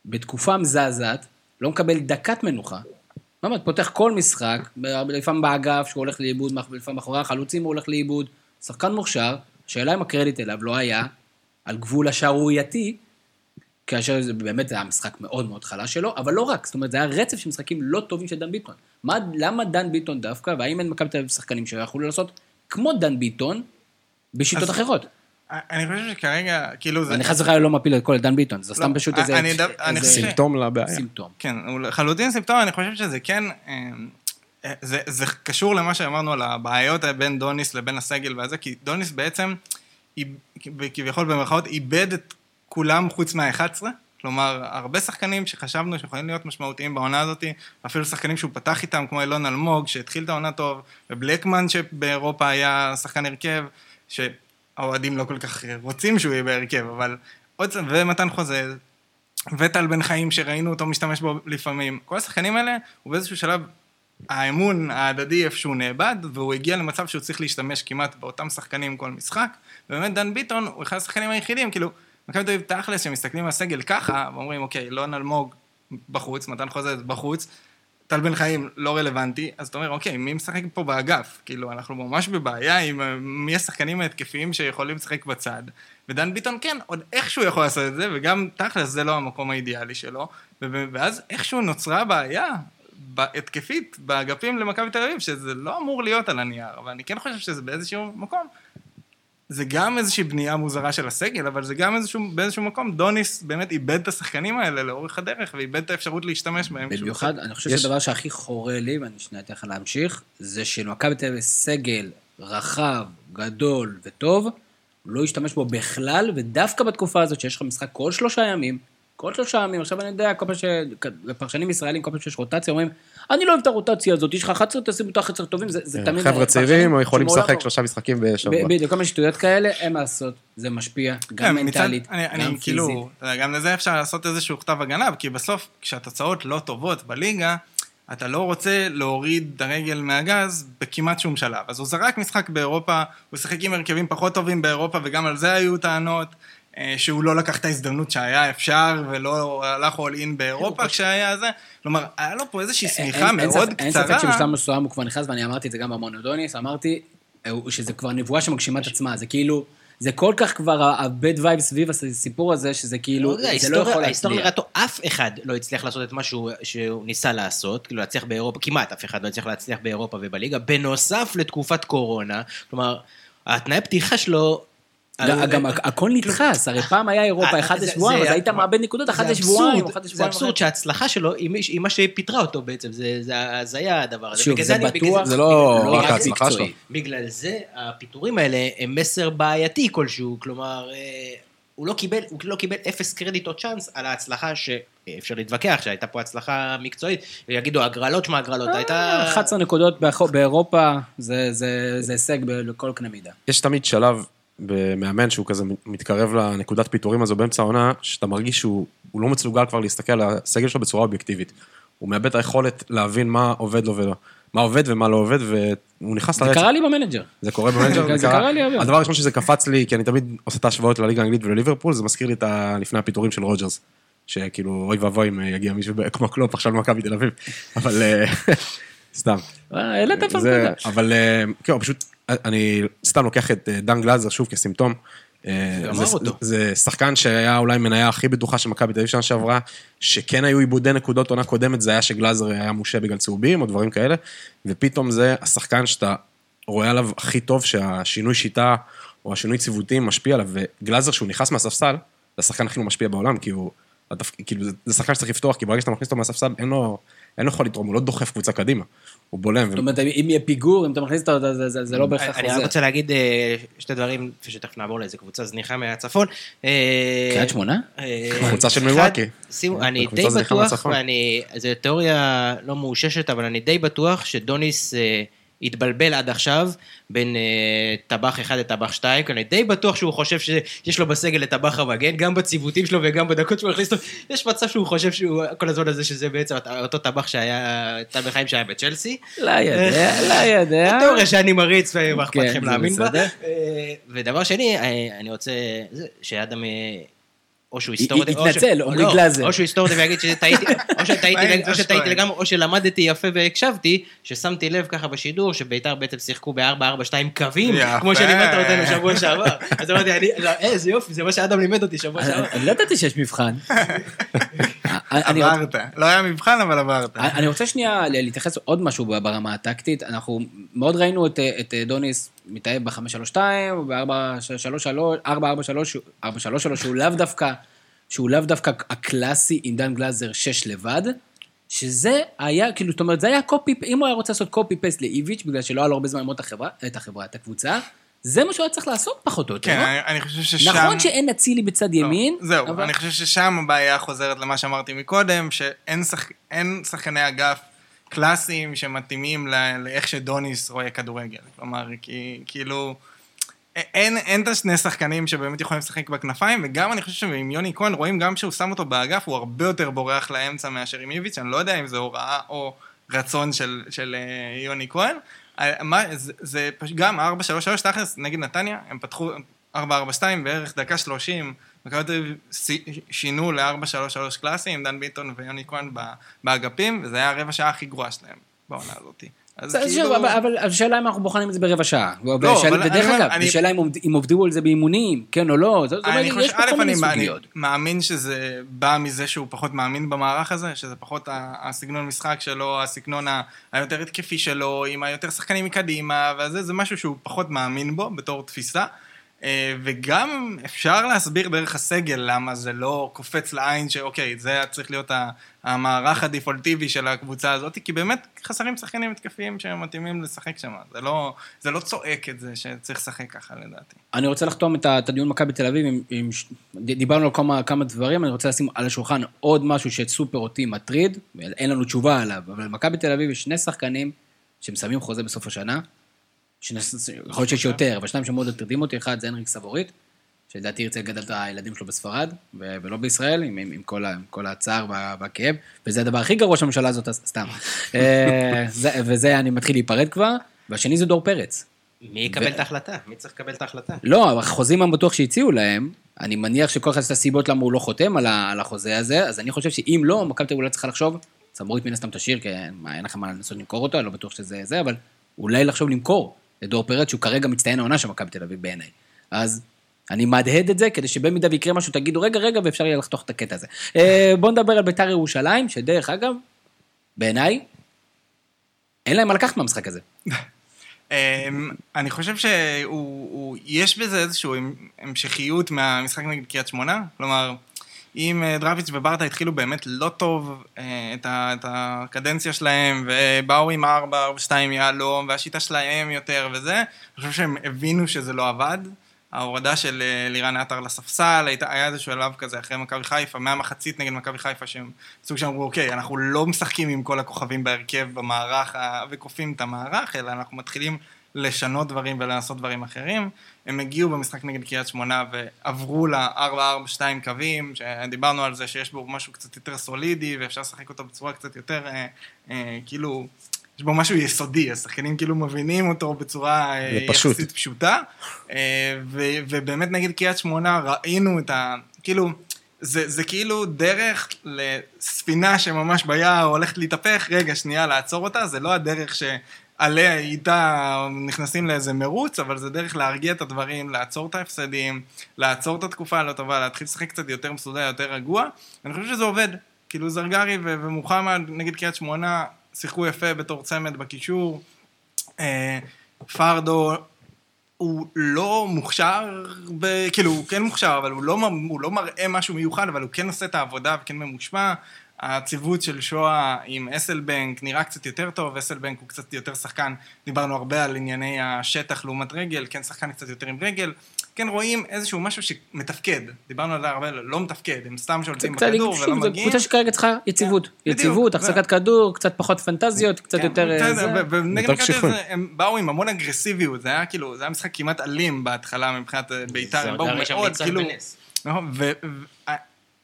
בתקופה מזעזעת, לא מקבל דקת מנוחה. באמת, פותח כל משחק, לפעמים באגף שהוא הולך לאיבוד, לפעמים מאחורי החלוצים הוא הולך לאיבוד, שחקן מוכשר, השאלה אם הקרדיט אליו לא היה על גבול השערורייתי, כאשר זה באמת היה משחק מאוד מאוד חלש שלו, אבל לא רק, זאת אומרת, זה היה רצף של משחקים לא טובים של דן ביטון. מה, למה דן ביטון דווקא, והאם אין מכבי תל אביב שחקנים שיכולו לעשות כמו דן ביטון, בשיטות אז- אחרות? אני חושב שכרגע, כאילו זה... אני חס וחלילה לא מפיל את כל דן ביטון, זה סתם פשוט איזה אני דו- אני איזה סימפטום לבעיה. סימפטום. כן, הוא לחלוטין סימפטום, אני חושב שזה כן... אה, זה, זה קשור למה שאמרנו על הבעיות בין דוניס לבין הסגל והזה, כי דוניס בעצם, כביכול במרכאות, איבד את כולם חוץ מה-11. כלומר, הרבה שחקנים שחשבנו שיכולים להיות משמעותיים בעונה הזאת, אפילו שחקנים שהוא פתח איתם, כמו אילון אלמוג, שהתחיל את העונה טוב, ובלקמן שבאירופה היה שחקן הרכב, שהאוהדים לא כל כך רוצים שהוא יהיה בהרכב, אבל עוד ומתן חוזה, וטל בן חיים שראינו אותו משתמש בו לפעמים. כל השחקנים האלה, הוא באיזשהו שלב, האמון ההדדי איפשהו נאבד, והוא הגיע למצב שהוא צריך להשתמש כמעט באותם שחקנים כל משחק, ובאמת דן ביטון הוא אחד השחקנים היחידים, כאילו, מכבי תל אביב תכלס, שמסתכלים על הסגל ככה, ואומרים, אוקיי, לא אלמוג בחוץ, מתן חוזה בחוץ, טל בן חיים לא רלוונטי, אז אתה אומר, אוקיי, מי משחק פה באגף? כאילו, אנחנו ממש בבעיה עם אה, מי השחקנים ההתקפיים שיכולים לשחק בצד. ודן ביטון, כן, עוד איכשהו יכול לעשות את זה, וגם תכלס זה לא המקום האידיאלי שלו. ואז איכשהו נוצרה בעיה התקפית באגפים למכבי תל אביב, שזה לא אמור להיות על הנייר, אבל אני כן חושב שזה באיזשהו מקום. זה גם איזושהי בנייה מוזרה של הסגל, אבל זה גם איזשהו, באיזשהו מקום, דוניס באמת איבד את השחקנים האלה לאורך הדרך, ואיבד את האפשרות להשתמש בהם. במיוחד, אני חושב יש- שהדבר שהכי חורה לי, ואני שנייה אתן לך להמשיך, זה שלמכבי תל אביב סגל רחב, גדול וטוב, הוא לא ישתמש בו בכלל, ודווקא בתקופה הזאת שיש לך משחק כל שלושה ימים, כל שלושה ימים, עכשיו אני יודע, כל פעם ש... פרשנים ישראלים, כל פעם שיש רוטציה, אומרים, אני לא אוהב את הרוטציה הזאת, יש לך 11, תשים אותך 11 טובים, זה, זה תמיד... כן, חבר'ה צעירים, או יכולים לשחק לא- שלושה משחקים בשבוע. בדיוק, כל מיני שטויות כאלה, אין מה לעשות, זה משפיע, גם כן, מנטלית, אני, גם אני פיזית. כאילו, גם לזה אפשר לעשות איזשהו כתב הגנה, כי בסוף, כשהתוצאות לא טובות בליגה, אתה לא רוצה להוריד את הרגל מהגז בכמעט שום שלב. אז הוא זרק משחק באירופה, הוא שיחק עם הרכבים פחות טובים באירופה, וגם על זה היו טענות, אה, שהוא לא לקח את ההזדמנות שהיה אפשר, ולא הלך all in באירופה כשהיה זה. כלומר, היה לו פה איזושהי שמיכה אין מאוד ספק- אין קצרה. ספק שבשלב מסוים הוא כבר נכנס, ואני אמרתי את זה גם במונודוניס, אמרתי אה, שזה כבר נבואה שמגשימה את עצמה, זה כאילו, זה כל כך כבר ה-bad vibe סביב הסיפור הזה, שזה כאילו, לא זה לא ההיסטוריה- יכול ההיסטוריה להצליח. נראית טוב, אף אחד לא הצליח לעשות את מה שהוא שהוא ניסה לעשות, כאילו להצליח באירופה, כמעט אף אחד לא הצליח להצליח באירופה ובליגה, בנוסף לתקופת קורונה, כלומר, התנאי פתיחה שלו... גם- גם הכ- הכל נדחס, הרי פעם היה אירופה אה, אחת זה- לשבועיים, אז היית מאבד נקודות אחת לשבועיים, זה. אבסורד שההצלחה שלו היא מה שפיטרה אותו בעצם, זה זה הזיה הדבר הזה. שוב, בגלל זה בטוח, זה לא לא רק ההצלחה. שלו. בגלל זה הפיטורים האלה הם מסר בעייתי כלשהו, כלומר, אה, הוא לא קיבל, הוא לא קיבל אפס קרדיט או צ'אנס על ההצלחה שאפשר להתווכח, שהייתה פה הצלחה מקצועית, ויגידו, הגרלות, שמע הגרלות, הייתה... 11 נקודות באירופה, זה- זה זה הישג ב- לכל קנה מידה. יש תמיד שלב במאמן שהוא כזה מתקרב לנקודת פיטורים הזו באמצע העונה, שאתה מרגיש שהוא הוא לא מצלוגל כבר להסתכל על הסגל שלו בצורה אובייקטיבית. הוא מאבד את היכולת להבין מה עובד לו ולא. מה עובד ומה לא עובד, והוא נכנס זה לרצף. קרה לי במנג'ר. זה קורה במנג'ר, זה קרה לי הרבה. הדבר הראשון שזה קפץ לי, כי אני תמיד עושה את ההשוואות לליגה האנגלית ולליברפול, זה מזכיר לי את. לפני הפיטורים של רוג'רס. שכאילו, אוי ואבוי אם יגיע מישהו כמו קלופ עכשיו למכבי תל אביב. אבל אה, סתם. אה, העלית את זה. אבל אה, כן, פשוט, אני סתם לוקח את אה, דן גלאזר שוב כסימפטום. אה, זה-. זה שחקן שהיה אולי מניה הכי בטוחה של מכבי תל אביב שנה שעברה, שכן היו עיבודי נקודות עונה קודמת, זה היה שגלאזר היה מושה בגלל צהובים או דברים כאלה, ופתאום זה השחקן שאתה רואה עליו הכי טוב שהשינוי שיטה או השינוי ציוותים משפיע עליו, וגלאזר שהוא נכנס מהספסל, זה השחקן הכי לא משפיע בעולם, כי הוא, כאילו, זה שחקן שצריך לפתוח, כי ברגע שאתה מכניס אותו מהספסל, אין לו, אין לו יכול לתרום, הוא לא דוחף קבוצה קדימה, הוא בולם. זאת אומרת, אם יהיה פיגור, אם אתה מכניס אותו, זה- זה- זה- זה לא בהכרח אני רק. רוצה להגיד אה, שתי דברים, לפני שתכף נעבור לאיזה קבוצה זניחה מהצפון. אה, קריית שמונה? אה, קבוצה של אה, אני די בטוח. ואני, זו תיאוריה לא מאוששת, אבל אני די בטוח שדוניס התבלבל עד עכשיו בין אה, טבח אחד לטבח שתיים, כי אני די בטוח שהוא חושב שיש לו בסגל את טבח המגן, גם בציוותים שלו וגם בדקות שהוא הכניס אותו, יש מצב שהוא חושב שהוא, כל הזמן הזה שזה בעצם אותו טבח שהיה, טל בחיים שהיה בצ'לסי. לא יודע, לא יודע. תיאוריה שאני מריץ ומה אכפת כן, לכם זה להאמין בה. אה, ודבר שני, אה, אני רוצה, שאדם, אה, או שהוא יסתור אותי, או יתנצל, ש- עמרי לא, גלאזר. או שהוא יסתור אותי ויגיד שטעיתי, או שטעיתי לגמרי, או שלמדתי יפה והקשבתי, ששמתי לב ככה בשידור, שביתר בעצם שיחקו ב-4-4-2 קווים. כמו שלימדת אותנו שבוע שעבר. אז אמרתי, לא, איזה יופי, זה מה שאדם לימד אותי שבוע שעבר. אני לא ידעתי שיש מבחן. עברת. לא היה מבחן, אבל עברת. אני רוצה שנייה להתייחס עוד משהו ברמה הטקטית. אנחנו מאוד ראינו את, את דוניס מתאהב ב-532, ב-443, שהוא לאו דווקא, שהוא לאו דווקא הקלאסי עם דן גלאזר 6 לבד. שזה היה, כאילו, זאת אומרת, זה היה קופי, אם הוא היה רוצה לעשות קופי פייסט לאיביץ', בגלל שלא היה לו הרבה זמן ללמוד את החברה, את הקבוצה, זה מה שהוא היה צריך לעשות פחות או יותר, כן, לא? אני- אני חושב ששם... נכון שאין אצילי בצד ימין, לא, זהו, אבל- אני חושב ששם הבעיה חוזרת למה שאמרתי מקודם, שאין שח... אין שחקני אגף קלאסיים שמתאימים ל... לאיך שדוניס רואה כדורגל. כלומר, כי, כאילו... אין, את השני שחקנים שבאמת יכולים לשחק בכנפיים, וגם אני חושב שעם יוני כהן רואים גם שהוא שם אותו באגף, הוא הרבה יותר בורח לאמצע מאשר עם איביץ', אני לא יודע אם זה הוראה או רצון של, של אה, יוני כהן. אה, מה, זה, זה פשוט גם 4-3-3 תכלס נגד נתניה, הם פתחו, 4-4-2, בערך דקה 30, מכבי תל אביב שינו ל-4-3-3 קלאסי עם דן ביטון ויוני כהן באגפים, וזה היה הרבע שעה הכי גרועה שלהם בעונה הזאת. אז כאילו... אבל- אבל השאלה אם אנחנו בוחנים את זה ברבע שעה. אבל ושאלה- ודרך אגב, השאלה אם עובד- אם עובדו על זה באימונים, כן או לא, זאת אומרת, יש פה כל מיני אני, אני סוגיות. מאמין שזה בא מזה שהוא פחות מאמין במערך הזה, שזה פחות הסגנון משחק שלו, הסגנון היותר התקפי שלו, עם היותר שחקנים מקדימה, וזה זה משהו שהוא פחות מאמין בו בתור תפיסה. אה, וגם אפשר להסביר דרך הסגל למה זה לא קופץ לעין שאוקיי, זה צריך להיות המערך הדפולטיבי של הקבוצה הזאת, כי באמת חסרים שחקנים התקפיים שמתאימים לשחק שם. זה לא, זה לא צועק את זה שצריך לשחק ככה לדעתי. אני רוצה לחתום את הדיון מכבי תל אביב, עם, עם, דיברנו על כמה, כמה דברים, אני רוצה לשים על השולחן עוד משהו שסופר אותי מטריד, אין לנו תשובה עליו, אבל במכבי תל אביב יש שני שחקנים שמסיימים חוזה בסוף השנה, יכול להיות שיש יותר, אבל שניים שמאוד מטרידים אותי, אחד זה הנריק סבורית, שלדעתי ירצה לגדל את הילדים שלו בספרד, ו- ולא בישראל, עם, עם, עם, כל, ה- עם כל הצער וה, והכאב, וזה הדבר הכי גרוע שהממשלה הזאת, סתם. אה, זה, וזה, אני מתחיל להיפרד כבר, והשני זה דור פרץ. מי יקבל את ההחלטה? מי צריך לקבל את ההחלטה? לא, החוזים הבטוח שהציעו להם, אני מניח שכל אחד עשה סיבות למה הוא לא חותם על, ה, על החוזה הזה, אז אני חושב שאם לא, מכבי תל אביב אולי צריכה לחשוב, סמורית מן הסתם תשאיר, כי אין לכם מה לנסות למכור אותו, אני לא בטוח שזה זה, אבל אולי לחשוב למכור את דור פרץ, שהוא כרגע מצטיין העונה של מכבי תל אביב בעיניי. אז אני מהדהד את זה, כדי שבמידה ויקרה משהו, תגידו, רגע, רגע, ואפשר יהיה לחתוך את הקטע הזה. אה, בואו נדבר על ביתר ירושלים, שדרך אגב, בעיניי, אין להם מה לקחת מהמשחק הזה. אמ, אני חושב שיש בזה איזושהי המשכיות מהמשחק נגד קריית שמונה. כלומר, אם אה, דרפיץ' וברטה התחילו באמת לא טוב אה, את, הקדנציה שלהם, ובאו עם 4, 4, 2 יהלום, והשיטה שלהם יותר וזה, אני חושב שהם הבינו שזה לא עבד. ההורדה של אה, לירן עטר לספסל, היה איזה שלב כזה אחרי מכבי חיפה, מהמחצית נגד מכבי חיפה, שהם סוג שאמרו, אוקיי, אנחנו לא משחקים עם כל הכוכבים בהרכב במערך וכופים את המערך, אלא אנחנו מתחילים לשנות דברים ולעשות דברים אחרים. הם הגיעו במשחק נגד קריית שמונה ועברו ל-4-4-2 קווים, שדיברנו על זה שיש בו משהו קצת יותר סולידי, ואפשר לשחק אותו בצורה קצת יותר, אה, אה, כאילו, יש בו משהו יסודי, השחקנים כאילו מבינים אותו בצורה אה, פשוט. יחסית פשוטה. אה, ו- ובאמת נגד קריית שמונה ראינו את ה... כאילו, זה, זה כאילו דרך לספינה שממש ביער הולכת להתהפך, רגע, שנייה, לעצור אותה, זה לא הדרך שעליה איתה נכנסים לאיזה מרוץ, אבל זה דרך להרגיע את הדברים, לעצור את ההפסדים, לעצור את התקופה הלא טובה, להתחיל לשחק קצת יותר מסודר, יותר רגוע. אני חושב שזה עובד. כאילו זרגרי ו- ומוחמד נגד קריית שמונה שיחקו יפה בתור צמד בקישור. אה, פרדו הוא לא מוכשר, ב... כאילו, הוא כן מוכשר, אבל הוא לא, הוא לא מראה משהו מיוחד, אבל הוא כן עושה את העבודה וכן ממושמע. הציוות של שואה עם אסלבנק נראה קצת יותר טוב, אסלבנק הוא קצת יותר שחקן, דיברנו הרבה על ענייני השטח לעומת רגל, כן שחקן קצת יותר עם רגל, כן רואים איזשהו משהו שמתפקד, דיברנו על זה הרבה, לא מתפקד, הם סתם שולטים קצת, בכדור שוב, ולא זו מגיעים. קבוצה שכרגע צריכה יציבות. בדיוק. יציבות, החזקת כדור, קצת פחות פנטזיות, קצת כן, יותר... ונגד מכבי הם באו עם המון אגרסיביות, זה היה כאילו, זה היה משחק כמעט אלים בהתחלה מבחינת אה, בית"ר, הם באו מאוד, כאילו,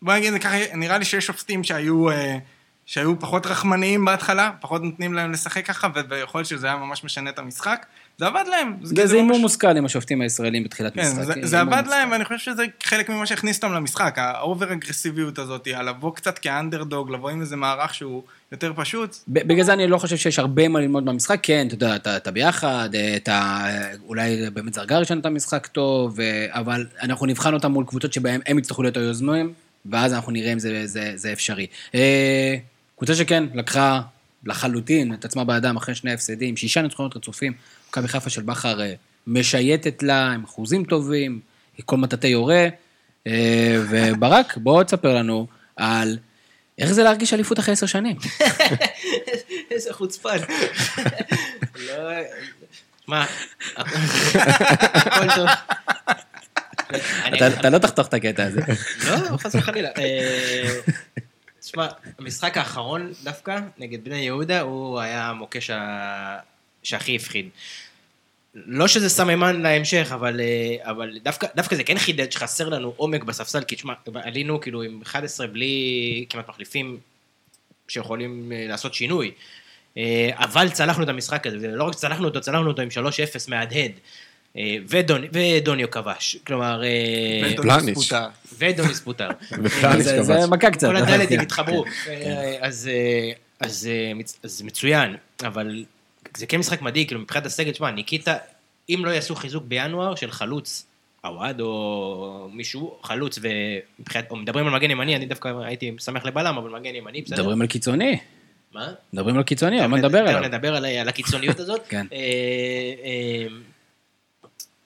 אה, בוא נגיד את זה ככה, נראה לי שיש שופטים שהיו, אה, שהיו פחות רחמניים בהתחלה, פחות נותנים להם לשחק ככה, ויכול להיות שזה היה ממש משנה את המשחק. זה עבד להם. זה כאילו זה הימור ממש- מושכל עם השופטים הישראלים בתחילת כן, משחק. זה, הימור זה עבד מושכל. להם, ואני חושב שזה חלק ממה שהכניס אותם למשחק, ה over אגרסיביות הזאת, לבוא קצת כאנדרדוג, לבוא עם איזה מערך שהוא יותר פשוט, ב- בגלל זה אני לא חושב שיש הרבה מה ללמוד מהמשחק, כן, אתה יודע, אתה, אתה ביחד, אה, אתה, אולי באמת זרגרי שנתן משחק טוב, אה, אבל אנחנו נבחן אותם מול קבוצות שבהן הם יצטרכו להיות היוזמים, ואז אנחנו נראה אם זה, זה, זה אפשרי. אה, קבוצה שכן, לקחה לחלוטין את עצמה בידיים אחרי שני הפסדים, שישה ניצחונות רצופים, מכבי חיפה של בכר אה, משייטת לה, עם אחוזים טובים, כל מטאטא יורה, אה, וברק, בוא תספר לנו על איך זה להרגיש אליפות אחרי עשר שנים. איזה חוצפן. לא... מה? הכל טוב. אתה לא תחתוך את הקטע הזה. לא, חס וחלילה. אה, תשמע, המשחק האחרון דווקא, נגד בני יהודה, הוא היה המוקש שהכי הפחיד. לא שזה סממן להמשך, אבל, אה, אבל דווקא, דווקא זה כן חידד שחסר לנו עומק בספסל, כי תשמע, עלינו כאילו עם 11 בלי כמעט מחליפים שיכולים אה, לעשות שינוי. אה, אבל צלחנו את המשחק הזה, ולא רק צלחנו אותו, צלחנו אותו עם 3-0 מהדהד. אה, ודוני- ודוניו כבש. כלומר, פלניץ'. פוטר. ודוניס פוטר. ופלניץ' זה- זה כבש. מכה קצת. כל הדלתים כן. התחברו. אז, אה, אז, אה, מצוין, אבל זה כן משחק מדאיג, כאילו מבחינת הסגל, תשמע, ניקיטה, אם לא יעשו חיזוק בינואר של חלוץ, עווד או מישהו, חלוץ, ומבחינת, או מדברים על מגן ימני, אני דווקא הייתי שמח לבלם, אבל מגן ימני, בסדר? מדברים על קיצוני. מה? מדברים על קיצוני, אבל נדבר עליו. נדבר על הקיצוניות הזאת. כן.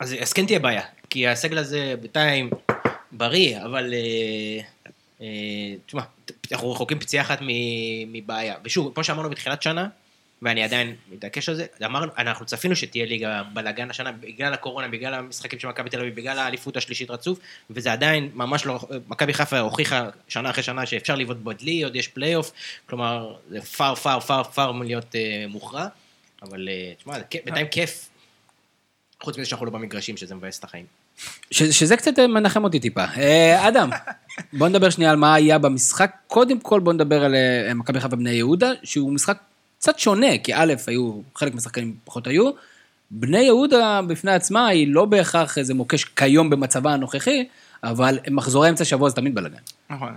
אז, אז כן תהיה בעיה, כי הסגל הזה בינתיים בריא, אבל... אה, אה, תשמע, אנחנו רחוקים פציעה אחת מבעיה. ושוב, כמו שאמרנו בתחילת שנה, ואני עדיין מתעקש על זה, אמרנו, אנחנו צפינו שתהיה ליגה בלאגן השנה בגלל הקורונה, בגלל המשחקים של מכבי תל אביב, בגלל האליפות השלישית רצוף, וזה עדיין ממש לא, מכבי חיפה הוכיחה שנה אחרי שנה שאפשר לבעוט בדלי, עוד יש פלייאוף, כלומר, זה פאר, פאר, פאר, פאר מלהיות אה, מוכרע, אבל אה, תשמע, בינתיים כיף, חוץ מזה שאנחנו לא במגרשים, שזה מבאס את החיים. ש- שזה קצת מנחם אותי טיפה. אה, אדם, בוא נדבר שנייה על מה היה במשחק. קודם כל בוא נדבר על אה, מכבי חיפה בני יהודה, שהוא משחק קצת שונה, כי א', היו, חלק מהשחקנים פחות היו. בני יהודה בפני עצמה היא לא בהכרח איזה מוקש כיום במצבה הנוכחי, אבל מחזורי אמצע שבוע זה תמיד בלאגן. נכון,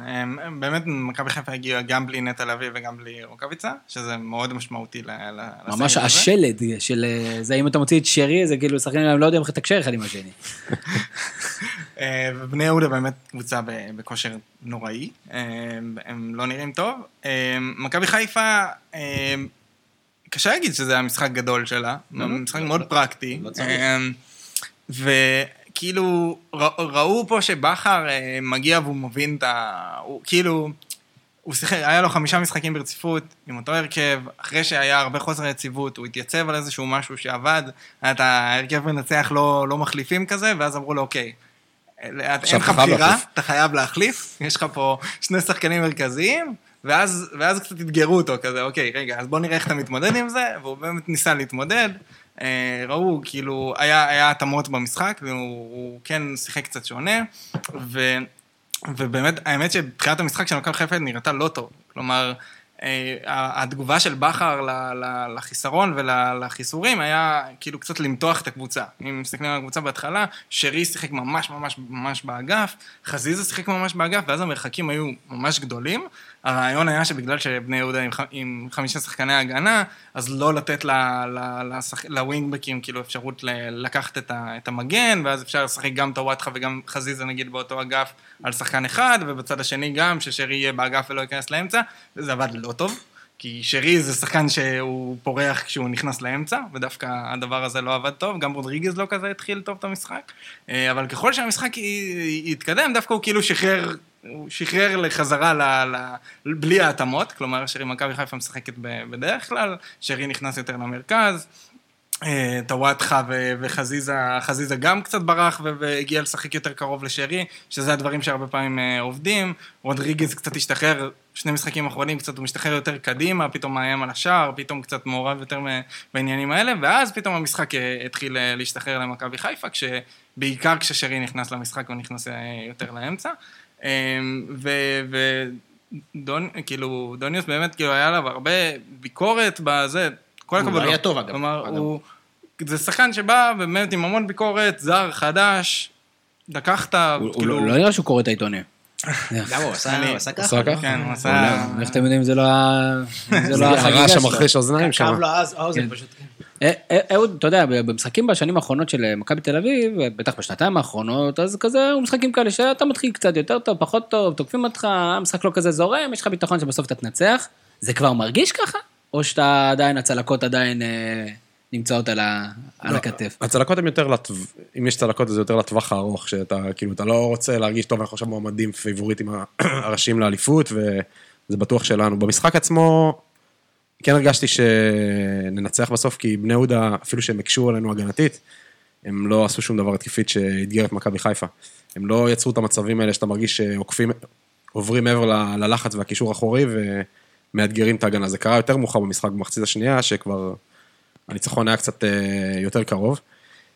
באמת מכבי חיפה הגיעה גם בלי נטע לביא וגם בלי רוקאביצה, שזה מאוד משמעותי לסגל ממש הזה. השלד של זה, אם אתה מוציא את שרי, זה כאילו שחקנים, לא יודעים איך לתקשר אחד עם השני. אה, ובני יהודה באמת קבוצה בכושר נוראי, אה, הם לא נראים טוב. אה, מכבי חיפה, קשה להגיד שזה היה משחק גדול שלה, משחק מאוד פרקטי. לא צריך. וכאילו, ר- ראו פה שבכר אה, מגיע והוא מבין את ה... הוא כאילו... הוא שיחק, היה לו חמישה משחקים ברציפות עם אותו הרכב, אחרי שהיה הרבה חוסר יציבות, הוא התייצב על איזשהו משהו שעבד, היה את ההרכב מנצח לא, לא מחליפים כזה, ואז אמרו לו, אוקיי, אין לך בחירה, להחליף. אתה חייב להחליף, יש לך פה שני שחקנים מרכזיים, ואז, ואז קצת אתגרו אותו כזה, אוקיי, רגע, אז בוא נראה איך אתה מתמודד עם זה, והוא באמת ניסה להתמודד. אה, ראו, כאילו, היה, התאמות במשחק, והוא הוא כן שיחק קצת שונה, ו, ובאמת, האמת שבתחילת המשחק של מכבי חיפה נראתה לא טוב. כלומר, אה, התגובה של בכר לחיסרון ולחיסורים היה כאילו קצת למתוח את הקבוצה. אם מסתכלים על הקבוצה בהתחלה, שרי שיחק ממש ממש ממש באגף, חזיזה שיחק ממש באגף, ואז המרחקים היו ממש גדולים. הרעיון היה שבגלל שבני יהודה עם, ח- עם חמישה שחקני הגנה, אז לא לתת ל- ל- לשח- לווינגבקים כאילו אפשרות ל- לקחת את, ה- את המגן, ואז אפשר לשחק גם טוואטחה וגם חזיזה נגיד באותו אגף על שחקן אחד, ובצד השני גם, ששרי יהיה באגף ולא ייכנס לאמצע, וזה עבד לא טוב. כי שרי זה שחקן שהוא פורח כשהוא נכנס לאמצע, ודווקא הדבר הזה לא עבד טוב, גם רודריגז לא כזה התחיל טוב את המשחק. אה, אבל ככל שהמשחק י- יתקדם, דווקא הוא כאילו שחרר, הוא שחרר לחזרה ל, ל, בלי ההתאמות, כלומר שרי מכבי חיפה משחקת בדרך כלל, שרי נכנס יותר למרכז. אה, טוואטחה וחזיזה, חזיזה גם קצת ברח והגיע לשחק יותר קרוב לשרי, שזה הדברים שהרבה פעמים אה, עובדים. רודריגז קצת השתחרר, שני משחקים אחרונים קצת הוא משתחרר יותר קדימה, פתאום מאיים על השער, פתאום קצת מעורב יותר בעניינים האלה, ואז פתאום המשחק אה, התחיל להשתחרר למכבי חיפה, כשבעיקר כששרי נכנס למשחק הוא נכנס יותר לאמצע. ו- ודון, כאילו, דוניוס באמת, כאילו, היה עליו הרבה ביקורת בזה, כל הוא הכבוד לו. היה טוב, אגב. כלומר. הוא... זה שחקן שבא באמת עם המון ביקורת, זר, חדש, לקחת, הוא- הוא כאילו... לא לא נראה שהוא קורא את העיתונים. גם הוא עשה הוא ככה. עשה ככה? כן, הוא עשה... איך אתם יודעים, זה לא ה- זה לא החגיגה הרעש שלו. המחריש אוזניים שם. כאב לו אז האוזן כן. פשוט. כן. אה, אה, אהוד, אתה יודע, במשחקים בשנים האחרונות של אה, מכבי תל אביב, בטח בשנתיים האחרונות, אז כזה, הוא משחקים כאלה שאתה מתחיל קצת יותר טוב, פחות טוב, תוקפים אותך, המשחק לא כזה זורם, יש לך ביטחון שבסוף אתה תנצח. זה כבר מרגיש ככה? או שאתה עדיין, הצלקות עדיין אה, נמצאות על ה- על לא, הכתף? הצלקות הן יותר, לטו... אם יש צלקות זה יותר לטווח הארוך, שאתה כאילו, אתה לא רוצה להרגיש טוב, אנחנו עכשיו מועמדים פייבוריטים הראשיים לאליפות, וזה בטוח שלנו. במשחק עצמו, כן הרגשתי שננצח בסוף, כי בני יהודה, אפילו שהם הקשו עלינו הגנתית, הם לא עשו שום דבר התקפית שאתגר את מכבי חיפה. הם לא יצרו את המצבים האלה שאתה מרגיש שעוקפים, עוברים מעבר ל- ללחץ והקישור האחורי ומאתגרים את ההגנה. זה קרה יותר מאוחר במשחק במחצית השנייה, שכבר הניצחון היה קצת אה, יותר קרוב.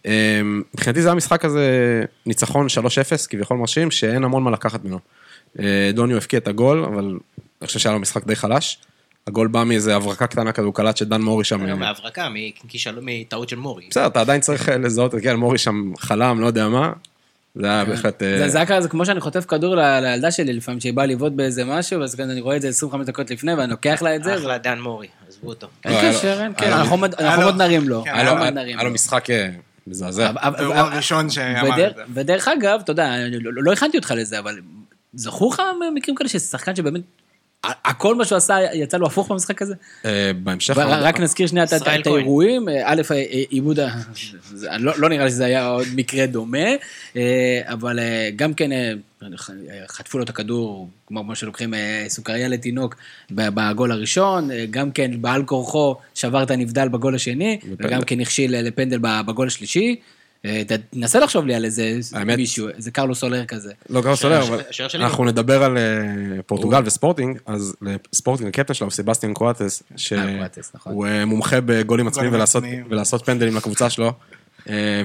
אה, מבחינתי זה היה משחק הזה, ניצחון 3-0, כביכול מרשים, שאין המון מה לקחת ממנו. אה, דוניו הבקיע את הגול, אבל אני חושב שהיה לו משחק די חלש. הגול בא מאיזה הברקה קטנה כזו, הוא קלט שדן מורי שם... גם מהברקה, מכישלון- מטעות של מורי. בסדר, אתה עדיין צריך אה, לזהות, כן, מורי שם חלם, לא יודע מה. זה היה בהחלט... אה, זה זה היה כזה, זה כמו שאני חוטף כדור לילדה שלי לפעמים, שהיא באה לבעוט באיזה משהו, אז אני רואה את זה 25 דקות לפני, ואני לוקח לה את זה. אחלה דן מורי, עזבו אותו. אין לא, קשר, אין קשר, לו- אנחנו עוד- נרים לו. כן, היה לו-. משחק אה, מזעזע. אבל- הראשון שאמר את זה. ודרך אגב, אתה יודע, לא לא הכנתי אותך לזה, אבל זכור לך מקרים כאלה ששחקן שבאמת, הכל מה שהוא עשה יצא לו הפוך במשחק הזה? אה, בהמשך... ו- רק נזכיר שנייה את-. האירועים, אה, א', אה, עיבוד, ה- לא לא נראה לי שזה היה עוד מקרה דומה, אבל גם כן חטפו לו את הכדור, כמו כמו שלוקחים סוכריה לתינוק בגול הראשון, גם כן בעל כורחו שבר את הנבדל בגול השני. וגם כן הכשיל לפנדל בגול השלישי. אה, תנסה לחשוב לי על איזה האמת- מישהו, איזה קרלוס סולר כזה. לא קרה סולר, אבל אנחנו נדבר על אה, פורטוגל וספורטינג, אז ספורטינג הקפטן שלו, סבסטיאן קואטס, אה, נכון. שהוא אה, מומחה בגולים עצמיים ולעשות- פנדלים לקבוצה שלו,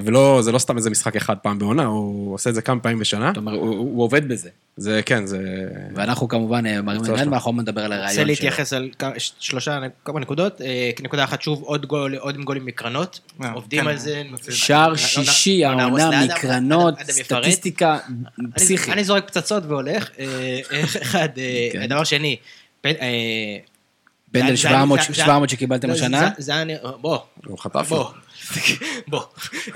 ולא, זה לא סתם איזה משחק אחד פעם בעונה, הוא עושה את זה כמה פעמים בשנה. זאת אומרת, הוא- הוא עובד בזה. זה, כן, זה... ואנחנו כמובן אה, עיניים, שלו. ואנחנו עוד נדבר על הרעיון רוצה שלו. להתייחס על כמה- ש- שלושה, כמה נקודות. אה, נקודה אחת, שוב, עוד גול, עוד עם גולים מקרנות. אה, עובדים כן, על זה. שער לא- שישי, לא נהרוס העונה, מקרנות. סטטיסטיקה אני- פסיכית. אני זורק פצצות והולך. אה, אחד, אה, כן. דבר שני, אה, פנדל זה- 700 זה- זה- 700 שקיבלתם לא, השנה? זה- היה נראה, בוא, הוא חטף בוא.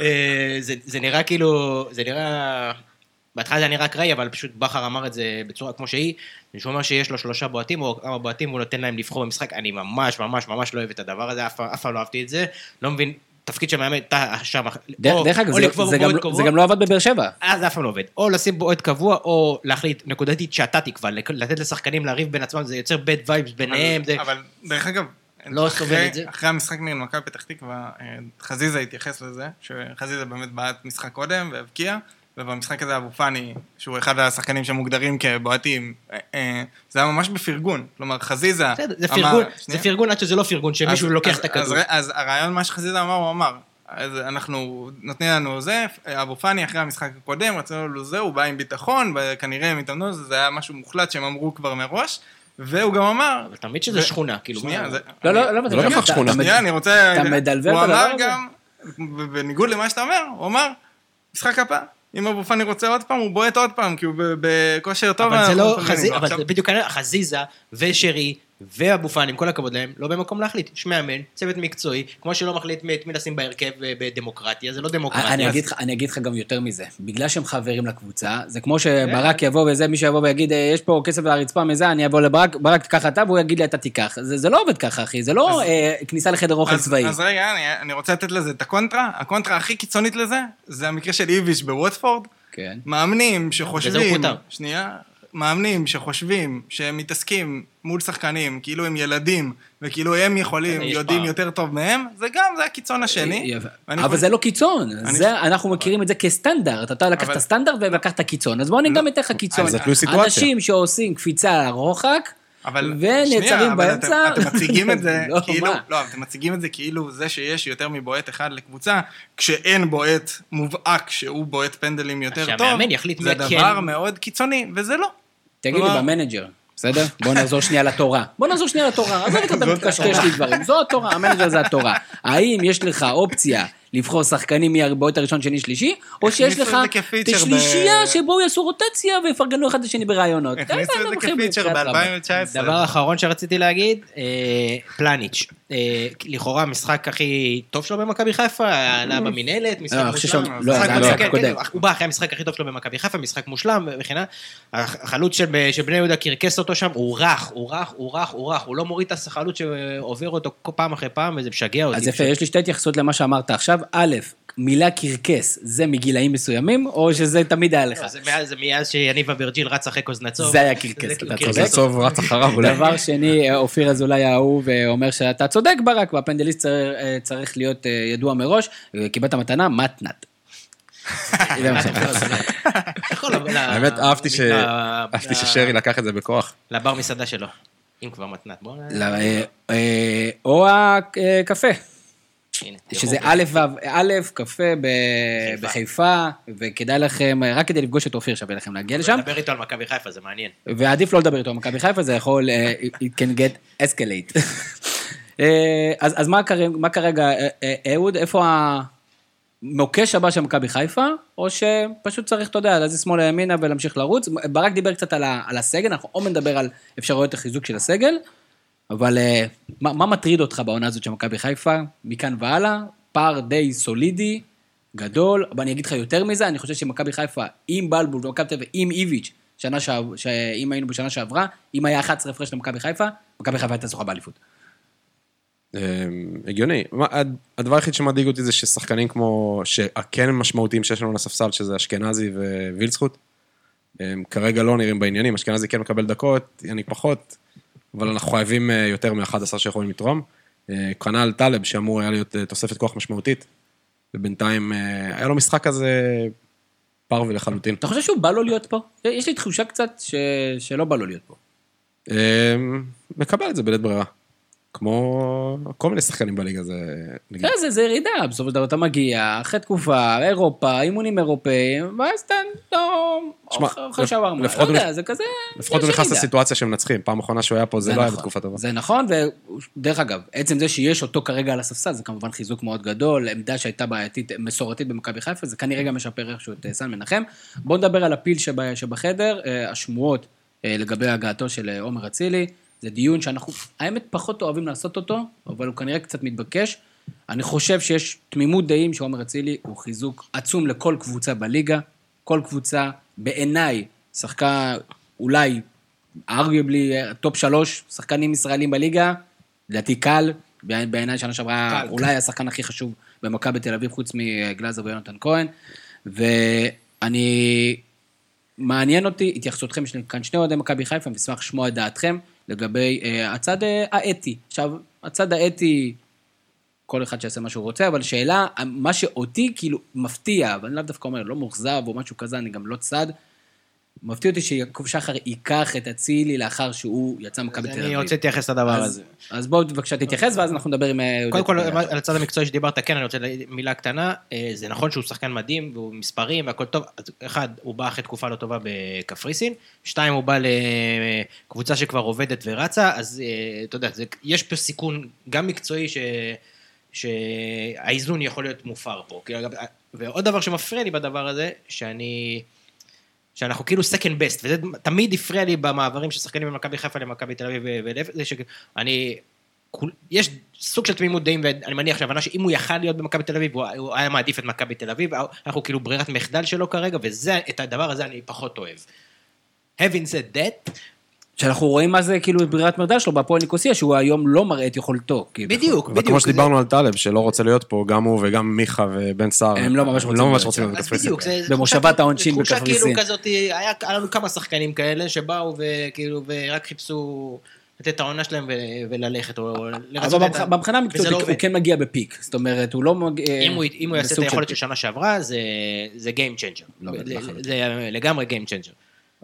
אה, זה- זה נראה כאילו, זה נראה, בהתחלה זה היה נראה אקראי, אבל פשוט בכר אמר את זה בצורה כמו שהיא. שהוא אומר שיש לו שלושה בועטים או כמה בועטים, הוא נותן להם לבחור במשחק. אני ממש ממש ממש לא אוהב את הדבר הזה, אף פעם- לא אהבתי את זה. לא מבין, תפקיד של מאמן, אתה שם, דרך אגב, זה- גם לא- קבוע. זה גם לא עבד בבאר שבע. אז זה אף פעם לא עובד. או לשים בועט קבוע, או להחליט נקודתית שאתה תקבע, לתת לשחקנים לריב בין עצמם, זה יוצר bad vibes ביניהם. אבל דרך אגב, לא אחרי- סובל את זה. אחרי המשחק נגד מכבי פתח תקווה, אה, חזיזה התייחס לזה, שחזיזה באמת בעט משחק קודם והבקיע, ובמשחק הזה אבו פאני, שהוא אחד השחקנים שמוגדרים כבועטים, אה, אה, זה היה ממש בפרגון. כלומר, חזיזה בסדר, זה אמר- פרגון, זה שנייה. פרגון עד שזה לא פרגון, שמישהו אז- לוקח אז- את הכדור. אז, אז הרעיון, מה שחזיזה אמר, הוא אמר, אז אנחנו נותנים לנו זה, אבו פאני אחרי המשחק הקודם, רצינו לו זה, הוא בא עם ביטחון, וכנראה הם התאמנו, זה היה משהו מוחלט שהם אמרו כבר מראש, והוא גם אמר... אבל תמיד שזה שכונה, כאילו, שנייה, זה... לא, לא, לא, זה לא בהכרח שכונה. שנייה, אני רוצה... אתה מדלבר הוא את הדבר אמר? גם, בניגוד למה שאתה אומר, הוא אמר, משחק הבא, אם אבו פאני רוצה עוד פעם, הוא בועט עוד פעם, כי הוא בכושר טוב. אבל זה לא חזיזה. אבל בדיוק חזיזה ושרי ואבו פאני, עם כל הכבוד להם, לא במקום להחליט. יש מאמן, צוות מקצועי, כמו שלא מחליט את מי לשים בהרכב אה, בדמוקרטיה, זה לא דמוקרטיה. אני אגיד לך- אני אגיד לך גם יותר מזה, בגלל שהם חברים לקבוצה, זה כמו שברק יבוא וזה, מישהו יבוא ויגיד, "אה, יש פה כסף על הרצפה מזה, אני אבוא לברק, ברק תיקח אתה, והוא יגיד לי, אתה תיקח. זה זה לא עובד ככה, אחי, זה לא אה, כניסה לחדר אוכל אז- צבאי. אז רגע, אני, אני רוצה לתת לזה את הקונטרה. הקונטרה הכי קיצונית לזה, זה המקרה של איביץ' בווטפורד. כן. מאמנים שחושבים... פוטר. שנייה. מאמנים שחושבים שהם מתעסקים מול שחקנים, כאילו הם ילדים, וכאילו הם יכולים, יודעים. יותר טוב מהם, זה גם, זה הקיצון השני. ואני אבל זה לא קיצון, אנחנו מכירים את זה כסטנדרט, אתה לקחת סטנדרט ולקחת קיצון, אז בוא אני. גם אתן לך קיצון. אנשים שעושים קפיצה רוחק, אבל ונעצרים שנייה, אבל באמצע. אתם, מציגים את זה לא, כאילו? לא, אתם מציגים את זה כאילו זה שיש יותר מבועט אחד לקבוצה, כשאין בועט מובהק שהוא בועט פנדלים יותר טוב, זה מי דבר כן. מאוד קיצוני, וזה לא. תגיד לי, במנג'ר, בסדר? בוא נחזור שנייה לתורה. בוא נחזור שנייה לתורה. עזוב אותך, אתה מתקשקש לי דברים. זו התורה, המנג'ר זה התורה. האם יש לך אופציה לבחור שחקנים מהבועט הראשון, שני, שלישי, או שיש לך את את ב- שבו יעשו רוטציה ויפרגנו אחד לשני ברעיונות. הכניסו די, את זה כ feature בחייאת רבאק. ב-2019. דבר אחרון שרציתי להגיד, אה, פלניץ'. אה, לכאורה המשחק הכי טוב שלו במכבי חיפה, עלה במינהלת, משחק לא, מושלם. לא, זה המשחק כן, הקודם. כן, הוא בא אחרי המשחק הכי טוב שלו במכבי חיפה, משחק מושלם וכן הלאה. החלוץ של של בני יהודה קרקס אותו שם, הוא רך, הוא רך, הוא רך, הוא רך, הוא לא מוריד את החלוץ שעובר אותו פעם אחרי פעם, וזה משגע אותי. אז יפה, יש לי שתי התייחסות למה שאמרת עכשיו. א', מילה קרקס, זה מגילאים מסוימים, או שזה תמיד היה לך? לא, זה מאז- שיניב אברג'יל רץ אחרי קוזנצוב. זה היה קרקס, אתה קרקס. צודק. קוזנצוב רץ אחריו אולי. דבר שני, אופיר אזולאי האהוב אה, אומר שאתה צודק ברק, והפנדליסט צריך- אה, צריך להיות אה, ידוע מראש, אה, קיבלת מתנה, מתנת. האמת, אהבתי ששרי לקח את זה בכוח. לבר מסעדה שלו. אם כבר מתנת. לא, אה, אה, או הקפה. הנה, שזה. א' א', קפה בחיפה, וכדאי לכם, רק כדי לפגוש את אופיר שווה לכם להגיע לשם, לדבר איתו על מכבי חיפה, זה מעניין. ועדיף לא לדבר איתו על מכבי חיפה, זה יכול, אה, it can get escalate. אה, אז אז מה כרגע- מה כרגע, אה, אהוד, איפה המוקש הבא של מכבי חיפה, או שפשוט צריך, אתה יודע, להזיז שמאלה ימינה ולהמשיך לרוץ? ברק דיבר קצת על ה- על הסגל, אנחנו עוד נדבר על אפשרויות החיזוק של הסגל, אבל אה, מה מה מטריד אותך בעונה הזאת של מכבי חיפה, מכאן והלאה? פער די סולידי, גדול, אבל אני אגיד לך יותר מזה, אני חושב שמכבי חיפה עם בלבול ומכבי תל אביב עם איביץ', שנה שעב- שאם היינו בשנה שעברה, אם היה 11 הפרש למכבי חיפה, מכבי חיפה הייתה זוכה באליפות. אה, הגיוני. הדבר היחיד שמדאיג אותי זה ששחקנים כמו, שכן משמעותיים שיש לנו על הספסל, שזה אשכנזי ווילצחוט, כרגע לא נראים בעניינים, אשכנזי כן מקבל דקות, יניק פחות, אבל אנחנו חייבים אה, יותר מ-11 שיכולים לתרום. אה, כנ"ל טלב, שאמור היה להיות אה, תוספת כוח משמעותית, ובינתיים היה לו משחק כזה פרווה לחלוטין. אתה חושב שהוא בא לו להיות פה? יש לי תחושה קצת ש... שלא בא לו להיות פה. מקבל את זה בלית ברירה. כמו כל מיני שחקנים בליגה, זה... נגיד. כן, זה, זה ירידה, בסופו של דבר אתה מגיע, אחרי תקופה, אירופה, אימונים אירופאים, ואז אתה לא... שמע, אוכל שווארמה, לא יודע, זה כזה... לפחות הוא נכנס. לסיטואציה שהם מנצחים. פעם אחרונה שהוא היה פה, זה לא היה בתקופה טובה. זה נכון, ודרך אגב, עצם זה שיש אותו כרגע על הספסל, זה כמובן חיזוק מאוד גדול, עמדה שהייתה בעייתית, מסורתית במכבי חיפה, זה כנראה גם משפר איכשהו את אה, סן מנחם. בואו נדבר על הפיל שב, שבחדר, אה, השמועות אה, לגבי הגעתו של עומר אצילי, זה דיון שאנחנו, האמת, פחות אוהבים לעשות אותו, אבל הוא כנראה קצת מתבקש. אני חושב שיש תמימות דעים שעומר אצילי הוא חיזוק עצום לכל קבוצה בליגה, כל קבוצה, בעיניי, שחקה אולי arguably top שלוש שחקנים ישראלים בליגה, לדעתי קל, בעיני- בעיניי שנה שעברה קל. אולי השחקן הכי חשוב במכבי תל אביב חוץ מגלאזר ויונתן כהן, ואני, מעניין אותי התייחסותכם, יש כאן שני אוהדי מכבי חיפה, אני אשמח לשמוע את דעתכם לגבי אה, הצד אה, האתי. עכשיו, הצד האתי, כל אחד שיעשה מה שהוא רוצה, אבל שאלה, מה שאותי כאילו מפתיע, ואני לאו דווקא אומר, לא מאוכזב או משהו כזה, אני גם לא צד, מפתיע אותי שיעקב שחר ייקח את אצילי לאחר שהוא יצא ממכבי תל אני אביב. רוצה להתייחס לדבר הזה. אז בואו בבקשה תתייחס, ואז אנחנו נדבר עם... אה, קודם כל. על הצד המקצועי שדיברת, כן, אני רוצה מילה קטנה. אה, זה נכון שהוא שחקן מדהים, והוא מספרים והכל טוב. אחד, הוא בא אחרי תקופה לא טובה בקפריסין. שתיים, הוא בא לקבוצה שכבר עובדת ורצה, אז אה, אתה יודע, יש פה סיכון גם מקצועי ש... שהאיזון יכול להיות מופר פה. ועוד דבר שמפריע לי בדבר הזה, שאני... שאנחנו כאילו second best, וזה תמיד הפריע לי במעברים של שחקנים ממכבי חיפה למכבי תל אביב ולהפך, זה שאני... יש סוג של תמימות דעים, ואני מניח שהבנה שאם הוא יכל להיות במכבי תל אביב, הוא היה מעדיף את מכבי תל אביב, אנחנו כאילו ברירת מחדל שלו כרגע, וזה, את הדבר הזה אני פחות אוהב. having said that, שאנחנו רואים מה זה כאילו ברירת מרדל שלו בהפועל ניקוסיה, שהוא היום לא מראה את יכולתו. כאילו. בדיוק, בדיוק. כמו זה- שדיברנו על טלב, שלא רוצה להיות פה, גם הוא וגם מיכה ובן סער. הם לא ממש רוצים לא ממש להיות בקפריסין. בדיוק, זה- במושבת תחושה- העונשין תחושה בקפריסין. כאילו כזאת, היה היה לנו כמה שחקנים כאלה שבאו וכאילו, ורק חיפשו לתת את העונה שלהם ו- וללכת, או לרצות אבל את ה- מבח- מבחינה וזה מקצועית לא הוא. כן מגיע בפיק. זאת אומרת, הוא לא מגיע... אם הוא, אם הוא יעשה את היכולת של. שנה שעברה, זה, זה Game Changer. לא. זה לגמרי Game Changer.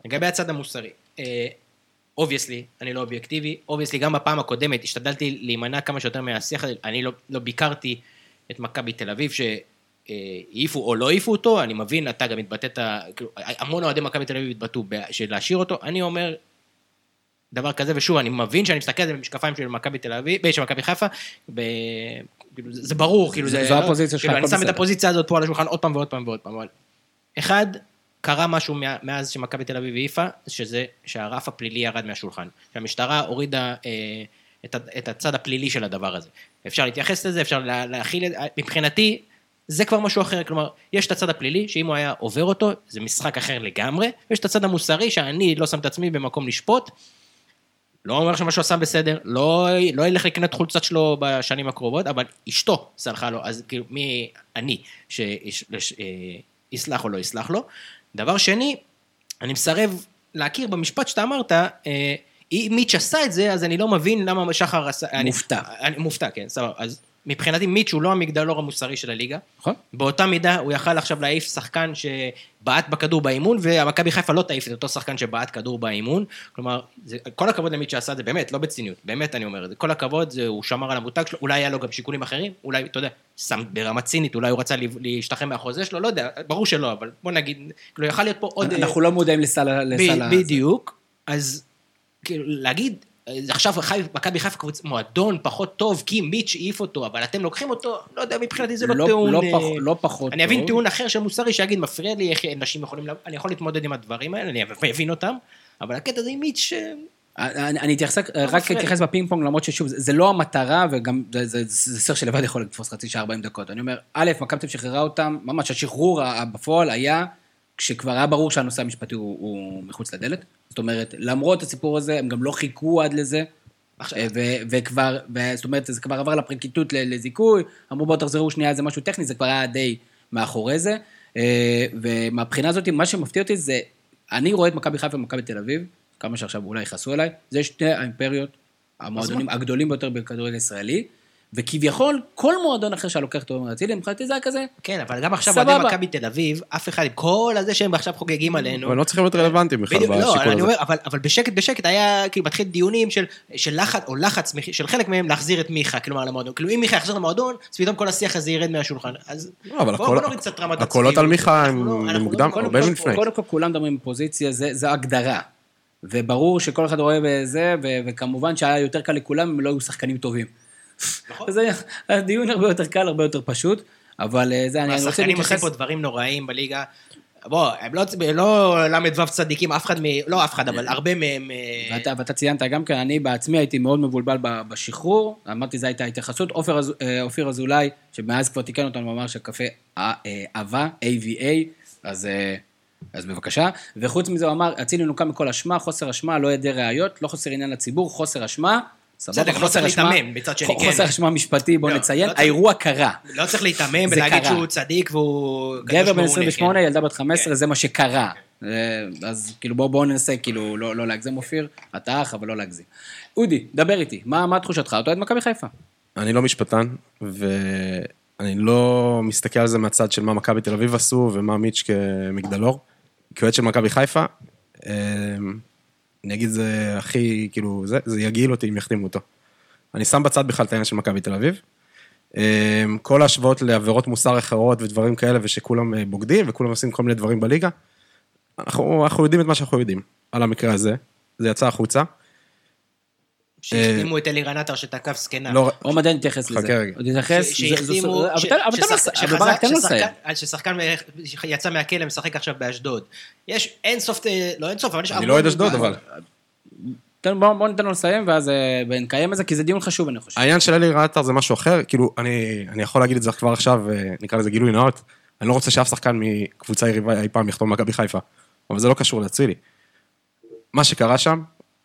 לגבי הצד המוסרי, obviously, אני לא אובייקטיבי, obviously, גם בפעם הקודמת השתדלתי להימנע כמה שיותר מהשיח הזה, אני לא, לא ביקרתי את מכבי תל אביב, שהעיפו או לא העיפו אותו, אני מבין, אתה גם התבטאת, כאילו, המון אוהדי מכבי תל אביב התבטאו של להשאיר אותו, אני אומר, דבר כזה, ושוב, אני מבין שאני מסתכל על זה במשקפיים של מכבי תל אביב, אה, של מכבי חיפה, ב... כאילו, זה, זה ברור, כאילו, זה- זה... זו הפוזיציה שלך, כאילו, אני שם את. הפוזיציה הזאת פה על השולחן עוד פעם ועוד פעם ועוד פעם, אבל... אחד, קרה משהו מאז שמכבי תל אביב העיפה, שזה שהרף הפלילי ירד מהשולחן. שהמשטרה הורידה אה, את, את הצד הפלילי של הדבר הזה. אפשר להתייחס לזה, אפשר לה, להכיל את זה, מבחינתי, זה כבר משהו אחר, כלומר, יש את הצד הפלילי, שאם הוא היה עובר אותו, זה משחק אחר לגמרי, ויש את הצד המוסרי, שאני לא שם את עצמי במקום לשפוט, לא אומר שמה שהוא עשה בסדר, לא, לא ילך לקנות חולצת שלו בשנים הקרובות, אבל אשתו סלחה לו, אז כאילו, מי אני שיסלח או לא יסלח לו. דבר שני, אני מסרב להכיר במשפט שאתה אמרת, אה, אם מיץ' עשה את זה, אז אני לא מבין למה שחר עשה... אני- מופתע. אני מופתע, כן, סבבה. אז מבחינתי מיץ' הוא לא המגדלור המוסרי של הליגה. נכון? באותה מידה הוא יכל עכשיו להעיף שחקן שבעט בכדור באימון, והמכבי חיפה לא תעיף את אותו שחקן שבעט כדור באימון. כלומר, זה, כל הכבוד למיץ' שעשה את זה, באמת, לא בציניות, באמת אני אומר את זה. כל הכבוד, זה, הוא שמר על המותג שלו, אולי היה לו גם שיקולים אחרים, אולי, אתה יודע, שם ברמה צינית, אולי הוא רצה לה- להשתחרר מהחוזה שלו, לא יודע, ברור שלא, אבל בוא נגיד, כאילו, יכל להיות פה עוד... אנחנו לא מודעים לסל ה... בדיוק, אז כאילו להגיד, עכשיו חי- מכבי חיפה קבוצה, מועדון פחות טוב, כי מיץ' העיף אותו, אבל אתם לוקחים אותו, לא יודע, מבחינתי זה לא, לא- טיעון... לא אה, פח- לא פחות אני אבין טוב. טיעון אחר של מוסרי שיגיד, מפריע לי איך אנשים יכולים, אני יכול להתמודד עם הדברים האלה, אני אבין אותם, אבל הקטע הזה עם מיץ', אה, אני אני אתייחס, רק מפריע לי. אתייחס בפינג פונג, למרות ששוב, זה זה לא המטרה, וגם זה- זה זה סר שלבד יכול לתפוס חצי שעה 40 דקות. אני אומר, א', מכבי שחררה אותם, ממש השחרור בפועל היה כשכבר היה ברור שהנושא המשפטי הוא, הוא מחוץ לדלת. זאת אומרת, למרות הסיפור הזה, הם גם לא חיכו עד לזה. עכשיו- אה, ו- וכבר, ו- זאת אומרת, זה כבר עבר לפרקליטות לזיכוי, אמרו בואו תחזרו שנייה, זה משהו טכני, זה כבר היה די מאחורי זה. אה, ומהבחינה הזאת, מה שמפתיע אותי זה, אני רואה את מכבי חיפה ומכבי תל אביב, כמה שעכשיו אולי יכעסו עליי, זה שתי האימפריות, המועדונים הגדולים ביותר בכדורגל הישראלי, וכביכול, כל מועדון אחר שהיה לוקח אותו מאצילי, מבחינתי זה היה כזה, כן, אבל גם עכשיו. אוהדי מכבי תל אביב, אף אחד, עם כל הזה שהם עכשיו חוגגים עלינו, אבל לא צריכים להיות רלוונטיים בכלל לא, בשיקול אני הזה. אומר, אבל, אבל בשקט בשקט היה, כאילו, מתחיל דיונים של, של לחץ, או לחץ של חלק מהם להחזיר את מיכה, כלומר, למועדון. כאילו, אם מיכה יחזור למועדון, אז פתאום כל השיח הזה ירד מהשולחן. אז לא, בואו בוא נוריד קצת רמת הקולות הצביעות. על מיכה הם לא- מוקדם, לא- הרבה לפני. קודם כל כולם מדברים בפוזיציה, זה, זה הגדרה. וברור שכל אחד רואה בזה, וכמובן שהיה יותר קל לכולם אם לא היו שחקנים טובים. נכון. אז הדיון הרבה יותר קל, הרבה יותר פשוט, אבל אה, זה, אני רוצה השחקנים עושים להתייחס... פה דברים נוראיים בליגה. בוא, הם לא, לא ל"ו צדיקים, אף אחד מ... לא אף אחד, אבל הרבה מהם... אה, ואתה, ואתה ציינת גם כן, אני בעצמי הייתי מאוד מבולבל בשחרור, אמרתי זו הייתה ההתייחסות. אה, אופיר אזולאי, שמאז כבר תיקן אותנו, אמר שהקפה אה, אה, עבה, AVA, אז, אז בבקשה. וחוץ מזה הוא אמר, אצילי נוקם מכל אשמה, חוסר אשמה, לא היעדר ראיות, לא חוסר עניין לציבור, חוסר אשמה. סבבה, בסדר, גם לא צריך להיתמם, מצד שני, כן. חוסר אשמה משפטי, בוא לא, נציין, לא צריך- האירוע קרה. לא צריך להיתמם זה ולהגיד קרה. שהוא צדיק והוא... גבר בן מעונה, 28, כן. ילדה בת 15, כן. זה מה שקרה. אה, אז כאילו בואו בוא ננסה כאילו לא, לא להגזים אופיר, אתה אח אבל לא להגזים. אודי, דבר איתי, מה, תחושתך? אתה אוהד מכבי חיפה. אני לא משפטן, ואני לא מסתכל על זה מהצד של מה מכבי תל אביב עשו ומה מיץ' כמגדלור. כאוהד של מכבי חיפה, אמ, אני אגיד זה הכי, כאילו, זה, זה יגעיל אותי אם יחתימו אותו. אני שם בצד בכלל את העניין של מכבי תל אביב. אמ, כל ההשוואות לעבירות מוסר אחרות ודברים כאלה, ושכולם אה, בוגדים וכולם עושים כל מיני דברים בליגה, אנחנו, אנחנו יודעים את מה שאנחנו יודעים על המקרה הזה, זה יצא החוצה. שהחתימו את אלירן עטר שתקף זקנה. לא, מעט נתייחס חכה לזה. רגע. ש- זה- זו- שהחתימו... אבל תן- לו לסיים, אבל ברק, תן לו ששחקן- לסיים. ששחקן מ- יצא מהכלא, משחק עכשיו באשדוד. יש אין סוף, אה, לא אין סוף, אבל יש אני לא אוהד אשדוד, אבל. תן- בוא בוא ניתן לו לסיים ואז אה, נקיים את זה, כי זה דיון חשוב אני חושב. העניין של אלי רעטר זה משהו אחר, כאילו, אני, יכול להגיד את זה כבר עכשיו, אה, נקרא לזה גילוי נאות, אני לא רוצה שאף שחקן מקבוצה יריבה אי פעם יחתום במכבי חיפה, אבל זה לא קשור לאצילי. מה שקרה שם,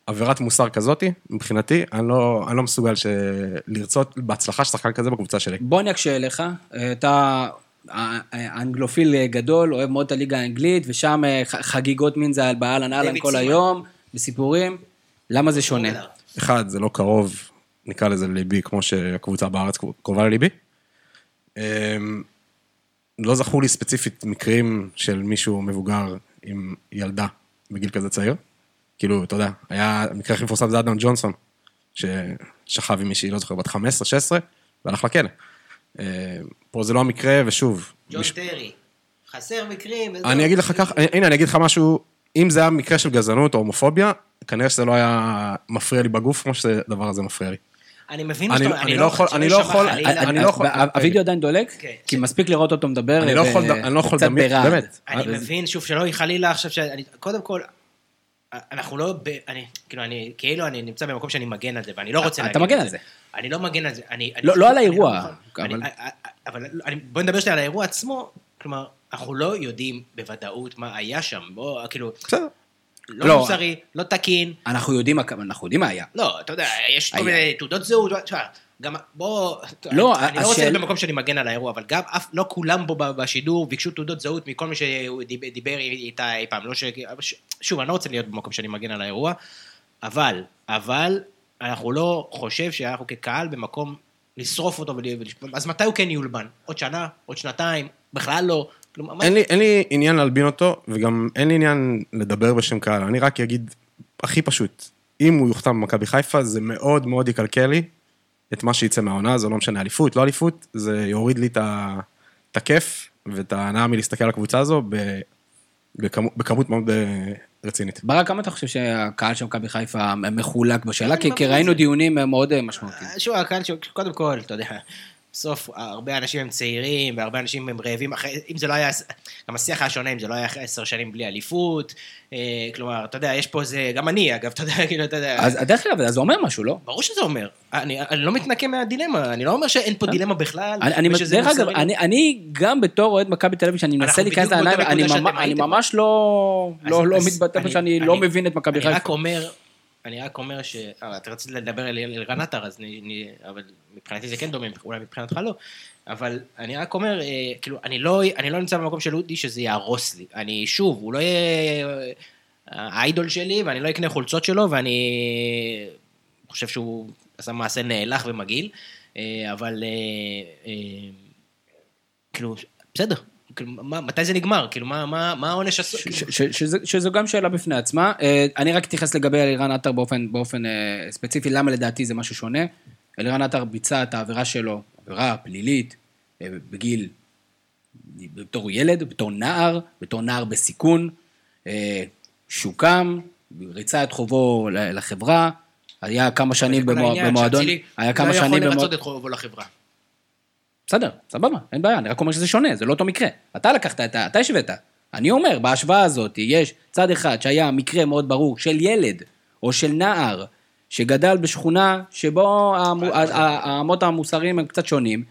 עבירת מוסר כזאתי, מבחינתי, אני לא, אני לא מסוגל ש... לרצות בהצלחה של שחקן כזה בקבוצה שלי. בוא אני אקשה אליך, אתה אה, אה, אנגלופיל גדול, אוהב מאוד את הליגה האנגלית, ושם אה, חגיגות מין זה על באהלן אהלן כל. היום, וסיפורים. למה זה שונה? אחד, זה לא קרוב, נקרא לזה לליבי, כמו שהקבוצה בארץ קרובה לליבי. אמ, לא זכור לי ספציפית מקרים של מישהו מבוגר עם ילדה בגיל כזה צעיר. כאילו, אתה יודע, היה, המקרה הכי מפורסם זה אדם ג'ונסון, ששכב עם מישהי, לא זוכר, בת 15-16, והלך לכלא. אמ, פה זה לא המקרה, ושוב, ג'ון מש- טרי. חסר מקרים. אני אגיד לך ככה, הנה, אני אגיד לך משהו, אם זה היה מקרה של גזענות או הומופוביה, כנראה שזה לא היה מפריע לי בגוף כמו שהדבר הזה מפריע לי. אני מבין אני- שאתה אומר, אני לא יכול- אני לא יכול-. אני לא יכול- הווידאו עדיין דולק, כן. כי מספיק לראות אותו מדבר. אני לא ו- יכול אני לא לדמיין. באמת. אני אה, מבין, שוב, שלא יהיה חלילה עכשיו. קודם כל, אנחנו לא... ב, אני, כאילו, אני... כאילו אני נמצא במקום שאני מגן על זה, ואני לא רוצה אתה להגיד מגן את על זה. אני לא מגן על זה. אני, אני, לא- לא על אני האירוע, מוכן. אבל- אני- אבל אני- בוא נדבר שנייה על האירוע עצמו. כלומר, אנחנו לא יודעים בוודאות מה היה שם. בוא, כאילו, בסדר. לא לא. מוסרי, לא תקין. אנחנו יודעים מה- אנחנו יודעים מה היה. לא, אתה יודע, יש כל. מיני תעודות זהות, תשמע, גם בוא, לא, אני לא רוצה השאל- להיות במקום שאני מגן על האירוע, אבל גם אף, לא כולם פה בשידור ביקשו תעודות זהות מכל מי שדיבר איתה אי פעם, לא ש... שוב, אני לא רוצה להיות במקום שאני מגן על האירוע, אבל, אבל, אנחנו לא חושב שאנחנו כקהל במקום לשרוף אותו ולשפוט, אז מתי הוא כן יולבן? עוד שנה? עוד שנתיים? בכלל לא? כלומר, מה- אין לי, אין לי עניין להלבין אותו, וגם אין לי עניין לדבר בשם קהל. אני רק אגיד, הכי פשוט, אם הוא יוחתם במכבי חיפה, זה מאוד מאוד יקלקל לי את מה שיצא מהעונה, זה לא משנה אליפות, לא אליפות, זה יוריד לי את הכיף ואת ההנאה מלהסתכל על הקבוצה הזו בכמות, בכמות מאוד אה, רצינית. ברק, כמה אתה חושב שהקהל של מכבי חיפה מחולק בשאלה? כי ראינו. דיונים מאוד אה, משמעותיים. שוב, הקהל, קודם כל, אתה יודע, בסוף הרבה אנשים הם צעירים, והרבה אנשים הם רעבים אחרי, אם זה לא היה, גם השיח היה שונה אם זה לא היה אחרי עשר שנים בלי אליפות, אה, כלומר, אתה יודע, יש פה איזה, גם אני אגב, אתה יודע, כאילו, אתה יודע, אז דרך אגב, זה אומר משהו, לא? ברור שזה אומר, אני, אני לא מתנקה מהדילמה, אני לא אומר שאין פה דילמה בכלל, אני, אני, דרך אגב. אני, אני גם בתור אוהד מכבי תל אביב, שאני מנסה להיכנס לעיניים, אני, ממש- אני לא, לא, לא מתבטא אני- שאני לא אני- מבין את מכבי אני חיפה. רק אומר, אני רק אומר ש... אה, אתה רצית לדבר על אלירן עטר, אז אני, אבל מבחינתי זה כן דומה, אולי מבחינתך לא. אבל אני רק אומר, אה, כאילו, אני לא, אני לא נמצא במקום של אודי שזה יהרוס לי. אני, שוב, הוא לא יהיה אה, האיידול שלי, ואני לא אקנה חולצות שלו, ואני חושב שהוא עשה מעשה נאלח ומגעיל, אבל כאילו, בסדר. כאילו, מה, מתי זה נגמר? כאילו, מה, מה, מה העונש שזה- שזו גם שאלה בפני עצמה. אה, אני רק אתייחס לגבי אלירן עטר באופן, באופן אה, ספציפי, למה לדעתי זה משהו שונה. אלירן עטר ביצע את העבירה שלו, עבירה פלילית, אה, בגיל, בתור ילד, בתור נער, בתור נער בסיכון, שוקם, ריצה את חובו לחברה, היה כמה שנים במועדון, היה כמה לא שנים יכול במועדון, לרצות את חובו לחברה. בסדר, סבבה, אין בעיה, אני רק אומר שזה שונה, זה לא אותו מקרה. אתה לקחת את ה... אתה השווית. אני אומר, בהשוואה הזאת, יש צד אחד שהיה מקרה מאוד ברור של ילד, או של נער, שגדל בשכונה שבו המו- ה- ה- האמות המוסריים הם קצת שונים,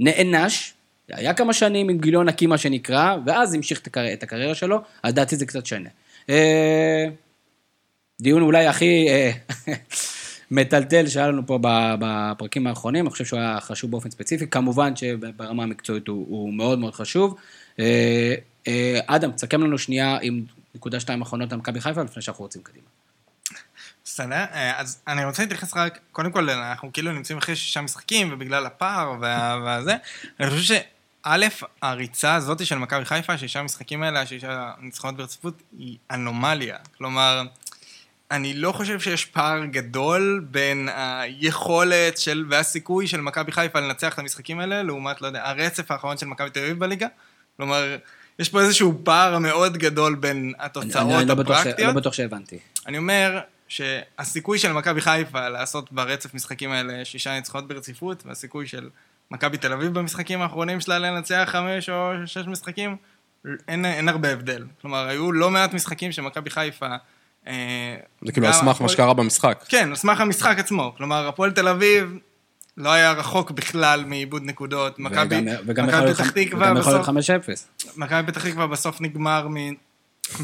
נענש, היה כמה שנים עם גיליון נקי מה שנקרא, ואז המשיך את הקר- את הקריירה שלו, אז דעתי זה קצת שונה. אה, דיון אולי הכי אה, מטלטל שהיה לנו פה בפרקים האחרונים, אני חושב שהוא היה חשוב באופן ספציפי, כמובן שברמה המקצועית הוא, הוא מאוד מאוד חשוב. אה, אה, אדם, תסכם לנו שנייה עם נקודה שתיים אחרונות על מכבי חיפה, לפני שאנחנו רוצים קדימה. בסדר, אה, אז אני רוצה להתייחס רק, קודם כל, אנחנו כאילו נמצאים אחרי שישה משחקים, ובגלל הפער וה- והזה, אני חושב שא', הריצה הזאת של מכבי חיפה, שישה משחקים האלה, השישה ניצחונות ברציפות, היא אנומליה. כלומר, אני לא חושב שיש פער גדול בין היכולת של, והסיכוי של מכבי חיפה לנצח את המשחקים האלה, לעומת, לא יודע, הרצף האחרון של מכבי תל אביב בליגה. כלומר, יש פה איזשהו פער מאוד גדול בין אני, התוצאות אני לא, בטוח ש, הפרקטיות. לא בטוח שהבנתי. אני אומר שהסיכוי של מכבי חיפה לעשות ברצף משחקים האלה שישה ניצחונות ברציפות, והסיכוי של מכבי תל אביב במשחקים האחרונים שלה לנצח חמש או שש משחקים, אין, אין הרבה הבדל. כלומר, היו לא מעט משחקים שמכבי חיפה... אה, זה כאילו על סמך מה שקרה במשחק. כן, על סמך המשחק עצמו. כלומר, הפועל תל אביב לא היה רחוק בכלל מאיבוד נקודות. מכבי פתח תקווה וגם יכול להיות בסוף... 5-0. מכבי פתח תקווה בסוף נגמר.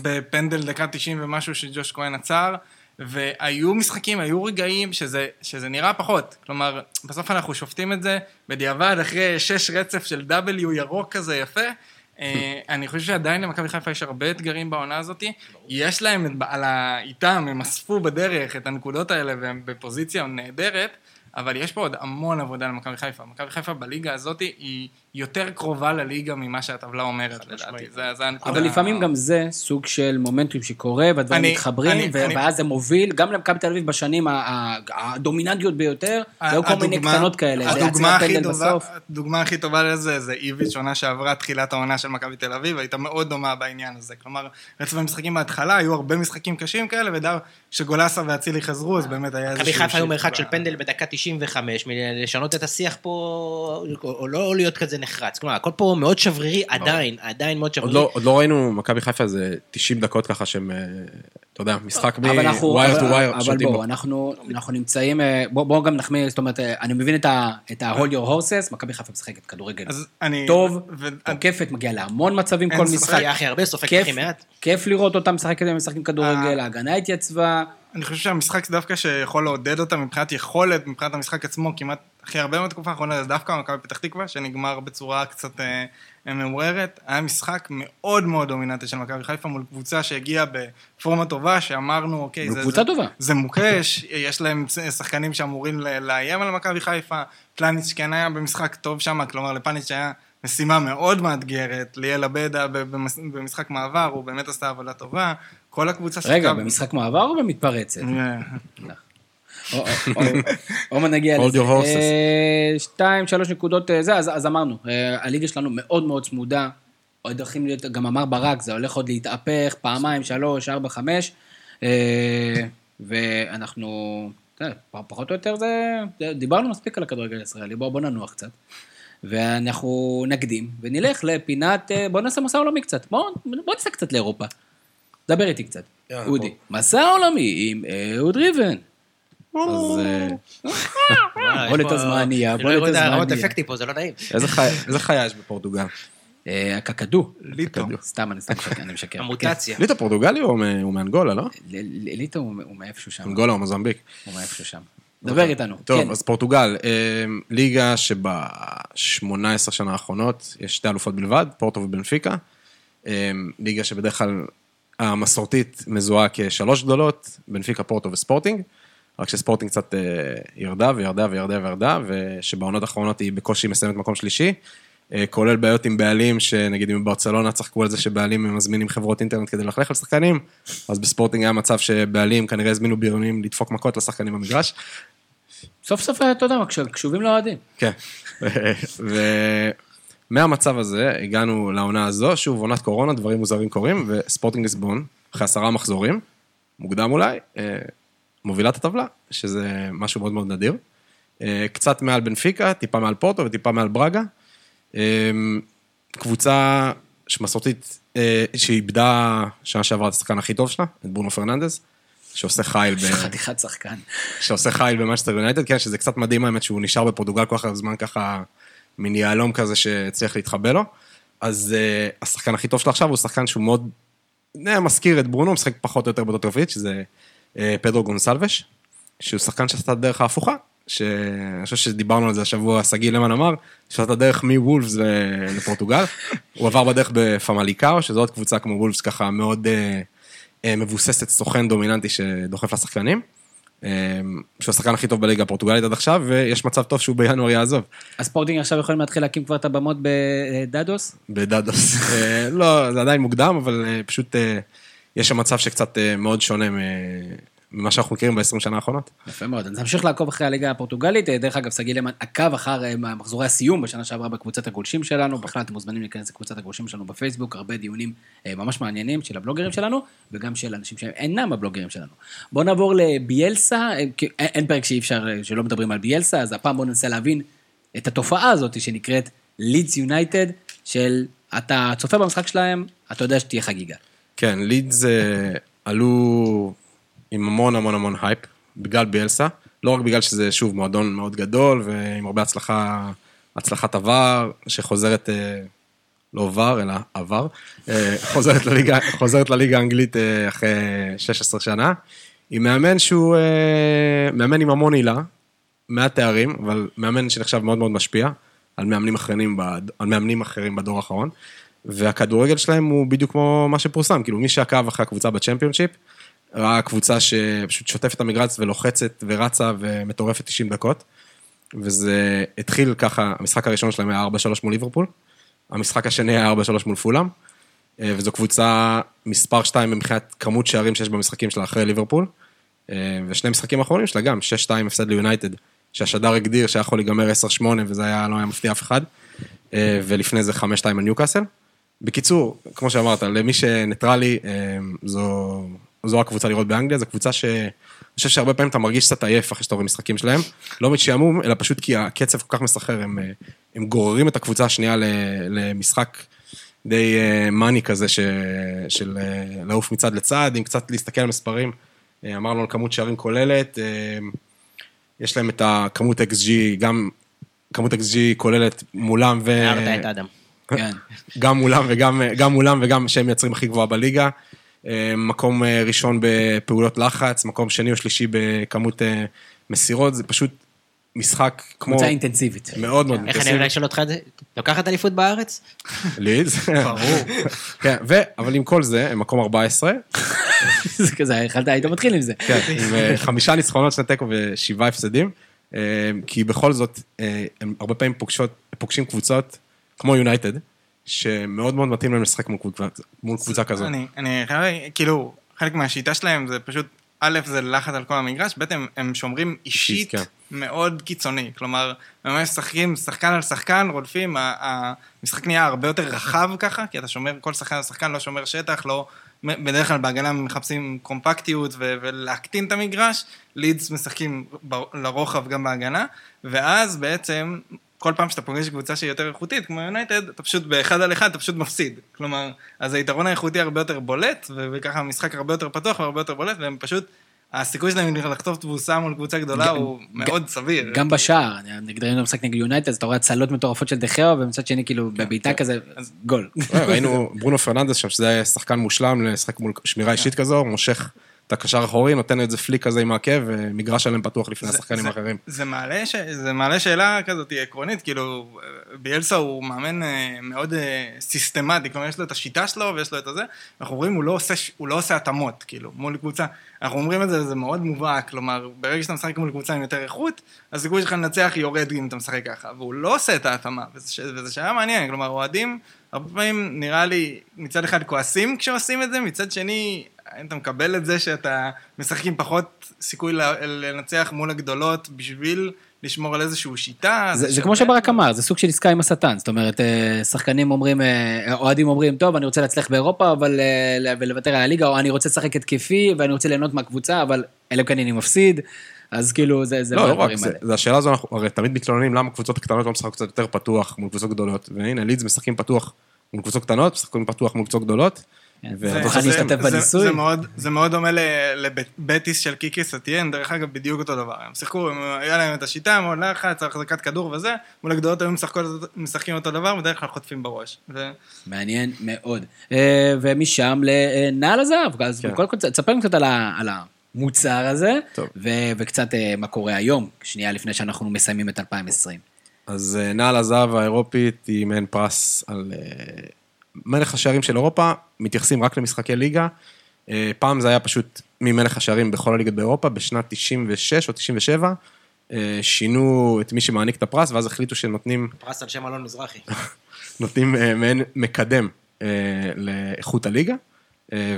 בפנדל דקה 90 ומשהו שג'וש כהן עצר, והיו משחקים, היו רגעים שזה, שזה נראה פחות. כלומר, בסוף אנחנו שופטים את זה בדיעבד אחרי שש רצף של W ירוק כזה יפה. אה, אני חושב שעדיין למכבי חיפה יש הרבה אתגרים בעונה הזאת. יש להם על ה... איתם, הם אספו בדרך את הנקודות האלה והם בפוזיציה נהדרת, אבל יש פה עוד המון עבודה למכבי חיפה. מכבי חיפה בליגה הזאת היא יותר קרובה לליגה ממה שהטבלה אומרת, לדעתי. זה, זה הנקודה. אבל לפעמים גם זה סוג של מומנטום שקורה, והדברים אני- מתחברים, אני- ו- אני- ואז זה מוביל, גם למכבי תל אביב בשנים הדומיננטיות ביותר, היו כל מיני קטנות כאלה, הדוגמה הכי טובה. הדוגמה הכי טובה לזה זה איביץ' עונה שעברה תחילת העונה של מכבי תל אביב, הייתה מאוד דומה בעניין הזה. כלומר, רצף המשחקים בהתחלה, היו הרבה משחקים קשים כאלה, ודאו שגולסה ואצילי חזרו, אז באמת היה איזשהו... מכבי חיפה היו מרחק של פנדל בדקה 95, מלשנות את השיח פה, או או לא להיות כזה נחרץ. כלומר, הכל פה מאוד שברירי, עדיין, עדיין מאוד עוד שברירי. לא, עוד לא ראינו מכבי חיפה איזה 90 דקות ככה שהם, אה, אתה יודע, משחק אבל אנחנו, מווייר אבל, טו ווייר, אבל בואו, בו. אנחנו, אנחנו נמצאים, אה, בואו בוא גם נחמיא, זאת אומרת, אה, אני מבין את ה-hold your horses, מכבי חיפה משחקת כדורגל אז אני... טוב, ו- תוקפת, מגיעה להמון מצבים אין כל ספק. משחק. היה הכי הרבה, סופג הכי מעט. כיף לראות אותם משחקים כדורגל. ההגנה התייצבה. אני חושב שהמשחק דווקא שיכול לעודד אותה מבחינת יכולת, מבחינת המשחק עצמו, כמעט הכי הרבה בתקופה האחרונה זה דווקא מכבי פתח תקווה, שנגמר בצורה קצת אה, מעוררת. היה משחק מאוד מאוד דומיננטי של מכבי חיפה מול קבוצה שהגיעה בפורמה טובה, שאמרנו, אוקיי, זה, זה, טובה. זה מוקש, יש להם שחקנים שאמורים לאיים על מכבי חיפה. פלניץ' כן היה במשחק טוב שם, כלומר לפלניץ' היה משימה מאוד מאתגרת. ליאל עבדה במשחק מעבר, הוא באמת עשה עבודה טובה. כל הקבוצה רגע, שיחקה- במשחק מעבר או במתפרצת? או מה נגיע לזה. אה, שתיים, שלוש נקודות, אה, זה, אז אמרנו, אה, הליגה שלנו מאוד מאוד צמודה. עוד הולכים להיות, גם אמר ברק, זה הולך עוד להתהפך, פעמיים, שלוש, ארבע, חמש. ואנחנו, פחות או יותר זה, דיברנו מספיק על הכדורגל הישראלי, בואו בוא ננוח קצת. ואנחנו נקדים, ונלך לפינת, בואו נעשה מסע עולמי קצת. בואו בוא נעשה קצת לאירופה. דבר איתי קצת. יאללה, אודי, מסע עולמי עם אהוד ריבן. אז אה, בוא לתזמניה, אני בוא לא יודע, רמות לתזמניה. אפקטים פה, זה לא נעים. איזה חי- איזה חיה יש בפורטוגל? אה, הקקדו. ליטו. סתם, אני סתם משקר, אני משקר. המוטציה. ליטו פורטוגלי הוא מאנגולה, לא? ליטו הוא מאיפשהו שם. אנגולה או מוזמביק. הוא מאיפשהו שם. דבר איתנו. טוב, כן. אז פורטוגל, אה, ליגה שב-18 שנה האחרונות יש שתי אלופות בלבד, פורטו ובנפיקה. אה, ליגה שבדרך כלל המסורתית מזוהה כשלוש גדולות, בנפיקה, פורטו וספורטינג. רק שספורטינג קצת אה, ירדה וירדה וירדה וירדה, ושבעונות האחרונות היא בקושי מסיימת מקום שלישי. אה, כולל בעיות עם בעלים, שנגיד אם בברצלונה צחקו על זה שבעלים מזמינים חברות אינטרנט כדי ללכלך על שחקנים, אז בספורטינג היה מצב שבעלים כנראה הזמינו בריונים לדפוק מכות לשחקנים במגרש. סוף סוף, אתה יודע, קשובים לאוהדים. כן. ומהמצב הזה הגענו לעונה הזו, שוב עונת קורונה, דברים מוזרים קורים, וספורטינג ליסבון, אחרי עשרה מחזורים, מוקדם אולי, אה, מובילה את הטבלה, שזה משהו מאוד מאוד נדיר. אה, קצת מעל בנפיקה, טיפה מעל פורטו וטיפה מעל ברגה. אה, קבוצה שמסורתית, שאיבדה שנה שעברה את השחקן הכי טוב שלה, את ברונו פרננדז, שעושה חייל ב... חתיכת שחקן. שעושה חייל במאצ'סטר יונייטד, כן, שזה קצת מדהים האמת שהוא נשאר בפורטוגל כל כך הרבה זמן ככה, מין יהלום כזה שהצליח להתחבא לו. אז uh, השחקן הכי טוב שלו עכשיו הוא שחקן שהוא מאוד uh, מזכיר את ברונו, משחק פחות או יותר באותו תפקיד, שזה uh, פדרו גונסלבש, שהוא שחקן שעשה את הדרך ההפוכה, שאני חושב שדיברנו על זה השבוע, שגיא למן אמר, שעשה את הדרך מוולפס לפורטוגל, הוא עבר בדרך בפמליקאו, שזו עוד קבוצה כמו וולפס ככה מאוד uh, uh, מבוססת סוכן דומיננטי שדוחף לשחקנים. אה, שהוא השחקן הכי טוב בליגה הפורטוגלית עד עכשיו, ויש מצב טוב שהוא בינואר יעזוב. הספורטינג עכשיו יכולים להתחיל להקים כבר את הבמות בדדוס? בדדוס. אה, לא, זה עדיין מוקדם, אבל אה, פשוט אה, יש שם מצב שקצת מאוד שונה ממה שאנחנו מכירים ב-20 שנה האחרונות. יפה מאוד. אז נמשיך לעקוב אחרי הליגה הפורטוגלית. אה, דרך אגב, שגיא למן עקב אחר אה, מחזורי הסיום בשנה שעברה בקבוצת הגולשים שלנו. בכלל, אתם מוזמנים להיכנס לקבוצת הגולשים שלנו בפייסבוק, הרבה דיונים אה, ממש מעניינים של הבלוגרים שלנו, וגם של אנשים שאינם הבלוגרים שלנו. בואו נעבור לביאלסה, אין פרק שאי אפשר, שלא מדברים על ביאלסה, אז הפעם בואו ננסה להבין את התופעה הזאת שנקראת לידס יונייטד, של אתה צופה במשחק שלהם, אתה יודע שתהיה חגיגה. כן, לידס עלו עם המון המון המון הייפ, בגלל ביאלסה. לא רק בגלל שזה, שוב, מועדון מאוד גדול, ועם הרבה הצלחה, הצלחת עבר, שחוזרת, אה, לא עבר, אלא עבר, אה, חוזרת לליגה, חוזרת לליגה האנגלית אה, אחרי 16 שנה, עם מאמן שהוא מאמן עם המון הילה, מעט תארים, אבל מאמן שנחשב מאוד מאוד משפיע על מאמנים אחרים, על מאמנים אחרים בדור האחרון. והכדורגל שלהם הוא בדיוק כמו מה שפורסם, כאילו מי שעקב אחרי הקבוצה בצ'מפיונשיפ, ראה קבוצה שפשוט שוטפת את המגרץ ולוחצת ורצה ומטורפת 90 דקות. וזה התחיל ככה, המשחק הראשון שלהם היה 4-3 מול ליברפול, המשחק השני היה 4-3 מול פולאם, אה, וזו קבוצה מספר 2 מבחינת כמות שערים שיש במשחקים שלה אחרי ליברפול, אה, ושני משחקים האחרונים שלה גם, 6-2 הפסד ליונייטד, שהשדר הגדיר שהיה יכול להיגמר 10-8 וזה היה, לא היה מפתיע אף אחד, אה, ולפני זה 5-2 על ניוקאסל. בקיצור, כמו שאמרת, למי שניטרלי, זו, זו הקבוצה לראות באנגליה, זו קבוצה שאני חושב שהרבה פעמים אתה מרגיש קצת עייף אחרי שאתה רואה משחקים שלהם, לא משעמום, אלא פשוט כי הקצב כל כך מסחרר, הם, אה, הם גוררים את הקבוצה השנייה למשחק די אה, מאני כזה, ש, של אה, לעוף מצד לצד, עם קצת להסתכל על מספרים, אה, אמרנו על כמות שערים כוללת, אה, יש להם את הכמות XG, גם כמות XG כוללת מולם ו... הערת את אדם. גם מולם וגם, גם מולם וגם שהם מייצרים הכי גבוהה בליגה. מקום אה, ראשון בפעולות לחץ, מקום שני או שלישי בכמות אה, מסירות, זה פשוט משחק כמו... קבוצה אינטנסיבית. מאוד מאוד איך אני. אולי אשאל אותך את זה? לוקחת אליפות בארץ? לידס. ברור. כן, ו... אבל עם כל זה, הם מקום 14, זה כזה, יכלת, היית מתחיל עם זה. כן, עם אה, חמישה ניצחונות, שני תיקו ושבעה הפסדים, כי בכל זאת, הם הרבה פעמים פוגשים קבוצות כמו יונייטד, שמאוד מאוד מתאים להם לשחק מול קבוצה- מול קבוצה כזאת. אני, אני חייב, כאילו, חלק מהשיטה שלהם זה פשוט, א', זה לחץ על כל המגרש, ב', הם, הם שומרים אישית כן. מאוד קיצוני. כלומר, ממש משחקים שחקן על שחקן, רודפים, המשחק נהיה הרבה יותר רחב ככה, כי אתה שומר, כל שחקן על שחקן לא שומר שטח, לא... בדרך כלל בהגנה מחפשים קומפקטיות ו- ולהקטין את המגרש, לידס משחקים ב- לרוחב גם בהגנה, ואז בעצם כל פעם שאתה פוגש קבוצה שהיא יותר איכותית, כמו יונייטד, אתה פשוט באחד על אחד, אתה פשוט מפסיד. כלומר, אז היתרון האיכותי הרבה יותר בולט, וככה המשחק הרבה יותר פתוח והרבה יותר בולט, והם פשוט, הסיכוי שלהם לחטוף תבוסה מול קבוצה גדולה גם- הוא מאוד סביר. גם בשער, נגד ראינו משחק נגד יונייטד, אז אתה רואה הצלות מטורפות של דה חאה, ומצד שני כאילו בבעיטה כזה, גול. אה, ראינו ברונו פרננדס שם, שזה היה שחקן מושלם לשחק מול שמירה אישית כזו, מושך את הקשר האחורי, נותן איזה flick כזה עם העקב, ומגרש שלם פתוח לפני זה- השחקנים זה- האחרים. זה מעלה, ש... זה מעלה שאלה כזאת עקרונית, כאילו, ביאלסה הוא מאמן אה, מאוד אה, סיסטמטי, כלומר יש לו את השיטה שלו ויש לו את הזה, אנחנו אומרים, הוא לא עושה, הוא לא עושה התאמות, כאילו, מול קבוצה. אנחנו אומרים את זה, זה מאוד מובהק, כלומר, ברגע שאתה משחק מול קבוצה עם יותר איכות, הסיכוי שלך לנצח יורד אם אתה משחק ככה, והוא לא עושה את ההתאמה, וזה, ש... וזה שאלה מעניין, כלומר, אוהדים, הרבה פעמים נראה לי, מצד אחד כועסים כשעושים את זה, מצד שני, האם אתה מקבל את זה שאתה משחק עם פחות סיכוי לנצח מול הגדולות בשביל לשמור על איזושהי שיטה? זה, זה שווה? כמו שברק אמר, זה סוג של עסקה עם השטן, זאת אומרת, אה, שחקנים אומרים, אה, אוהדים אומרים, טוב, אני רוצה להצליח באירופה, אבל אה, ולוותר על הליגה, או אני רוצה לשחק התקפי, ואני רוצה ליהנות מהקבוצה, אבל אלא אם כן אני מפסיד, אז כאילו, זה זה לא, לא רק, מהדברים זה. זה השאלה הזו, אנחנו הרי תמיד מתלוננים למה קבוצות הקטנות לא משחקות קצת יותר פתוח מול קבוצות גדולות, והנה, לידס משחקים פתוח מול קבוצות קטנות, משחקים פתוח מול קבוצות גדולות. כן, ו- אתה זה- מוכן זה- להשתתף בניסוי? זה מאוד- זה מאוד דומה לבטיס של קיקי סטיאן, דרך אגב, בדיוק אותו דבר. הם שיחקו, היה להם את השיטה, מאוד לחץ, החזקת כדור וזה, מול הגדולות היו משחקים אותו דבר, בדרך כלל חוטפים בראש. ו- מעניין מאוד. אה, ומשם לנעל הזהב, אז כן. קודם כל, תספר לנו קצת על ה- על המוצר הזה, טוב. ו- וקצת אה, מה קורה היום, שנייה לפני שאנחנו מסיימים את 2020. אז אה, נעל הזהב האירופית היא מעין פרס על מלך השערים של אירופה, מתייחסים רק למשחקי ליגה. אה, פעם זה היה פשוט ממלך השערים בכל הליגות באירופה, בשנת 96 או 97, אה, שינו את מי שמעניק את הפרס, ואז החליטו שנותנים פרס על שם אלון מזרחי. נותנים אה, מעין מקדם לאיכות הליגה,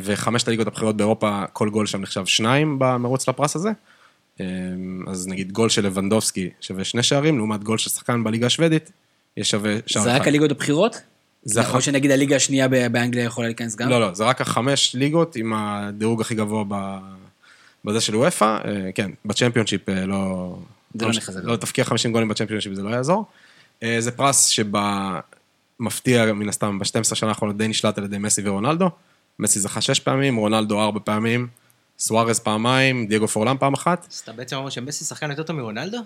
וחמשת הליגות הבכירות באירופה, כל גול שם נחשב שניים במרוץ לפרס הזה. אז נגיד גול של לבנדובסקי שווה שני שערים, לעומת גול של שחקן בליגה השוודית, יש שווה שער זה אחד. רק הליגות הבכירות? זה או הח- שנגיד הליגה השנייה באנגליה יכולה להיכנס גם? לא, לא, זה רק החמש ליגות עם הדירוג הכי גבוה ב... בזה של וופא, אה, כן, בצ'מפיונשיפ אה, לא... זה לא נכנס לזה. לא תפקיע 50 גולים בצ'מפיונשיפ, זה לא יעזור. אה, זה פרס שבמפתיע, מן הסתם, ב-12 שנה האחרונות די נשלט על ידי מסי ורונלדו. מסי זכה שש פעמים, רונלדו ארבע פעמים, סוארז פעמיים, דייגו פורלם פעם אחת. אז אתה בעצם אומר שמסי שחקן יותר טוב מרונלדו?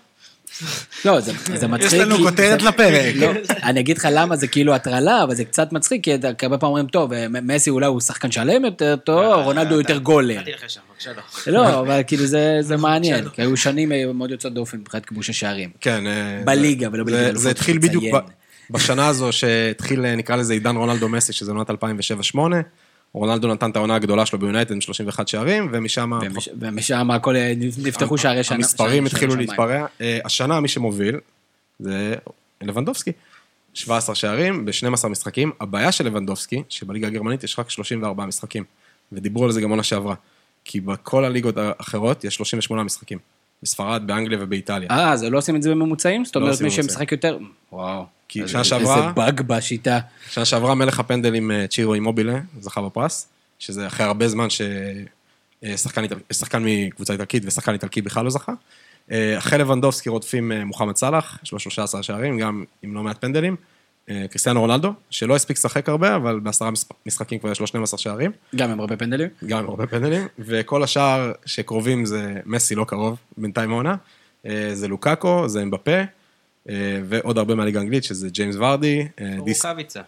לא, זה, זה מצחיק. יש לנו כי- כותרת זה- לפרק. לא, אני אגיד לך למה זה כאילו הטרלה, אבל זה קצת מצחיק, כי הרבה פעמים אומרים, טוב, מ- מסי אולי הוא שחקן שלם יותר טוב, רונלדו יותר גולר. אל תלך לשם, בבקשה לא. לא, אבל כאילו זה זה מעניין. כי היו שנים אה, מאוד יוצאות דופן מבחינת כיבוש השערים. כן. אה, בליגה ולא בליגת זה- התחיל בדיוק בשנה הזו שהתחיל, אה, נקרא לזה עידן רונלדו מסי, שזה עונת 2007-2008. רונלדו נתן את העונה הגדולה שלו ביונייטד עם 31 שערים, ומשם... ומש- ומשם הכל אה, נפתחו שערי שנה. המספרים התחילו. להתפרע. אה, השנה מי שמוביל זה לבנדובסקי. 17 שערים ב-12 משחקים. הבעיה של לבנדובסקי, שבליגה הגרמנית יש רק 34 משחקים. ודיברו על זה גם עונה שעברה. כי בכל הליגות האחרות יש 38 משחקים. בספרד, באנגליה ובאיטליה. אה, אז לא עושים את זה בממוצעים? זאת אומרת, עושים מי. שמשחק יותר... וואו. כי שנה שעברה- איזה באג בשיטה. שנה שעברה מלך הפנדלים אה, צ'ירו אימובילה זכה בפרס, שזה אחרי הרבה זמן ששחקן שחקן מקבוצה איטלקית ושחקן איטלקי בכלל לא זכה. אה, אחרי לבנדובסקי רודפים אה, מוחמד סאלח, יש לו 13 שערים, גם עם לא מעט פנדלים. אה, קריסטיאנו רונלדו, שלא הספיק לשחק הרבה, אבל בעשרה מש- משחקים כבר יש לו 12 שערים, גם עם הרבה פנדלים. גם עם הרבה פנדלים, וכל השאר שקרובים זה מסי לא קרוב, בינתיים העונה, אה, זה לוקאקו, זה אמבפה, אה, ועוד הרבה מהליגה האנגלית, שזה ג'יימי ורדי, רוקאביצה.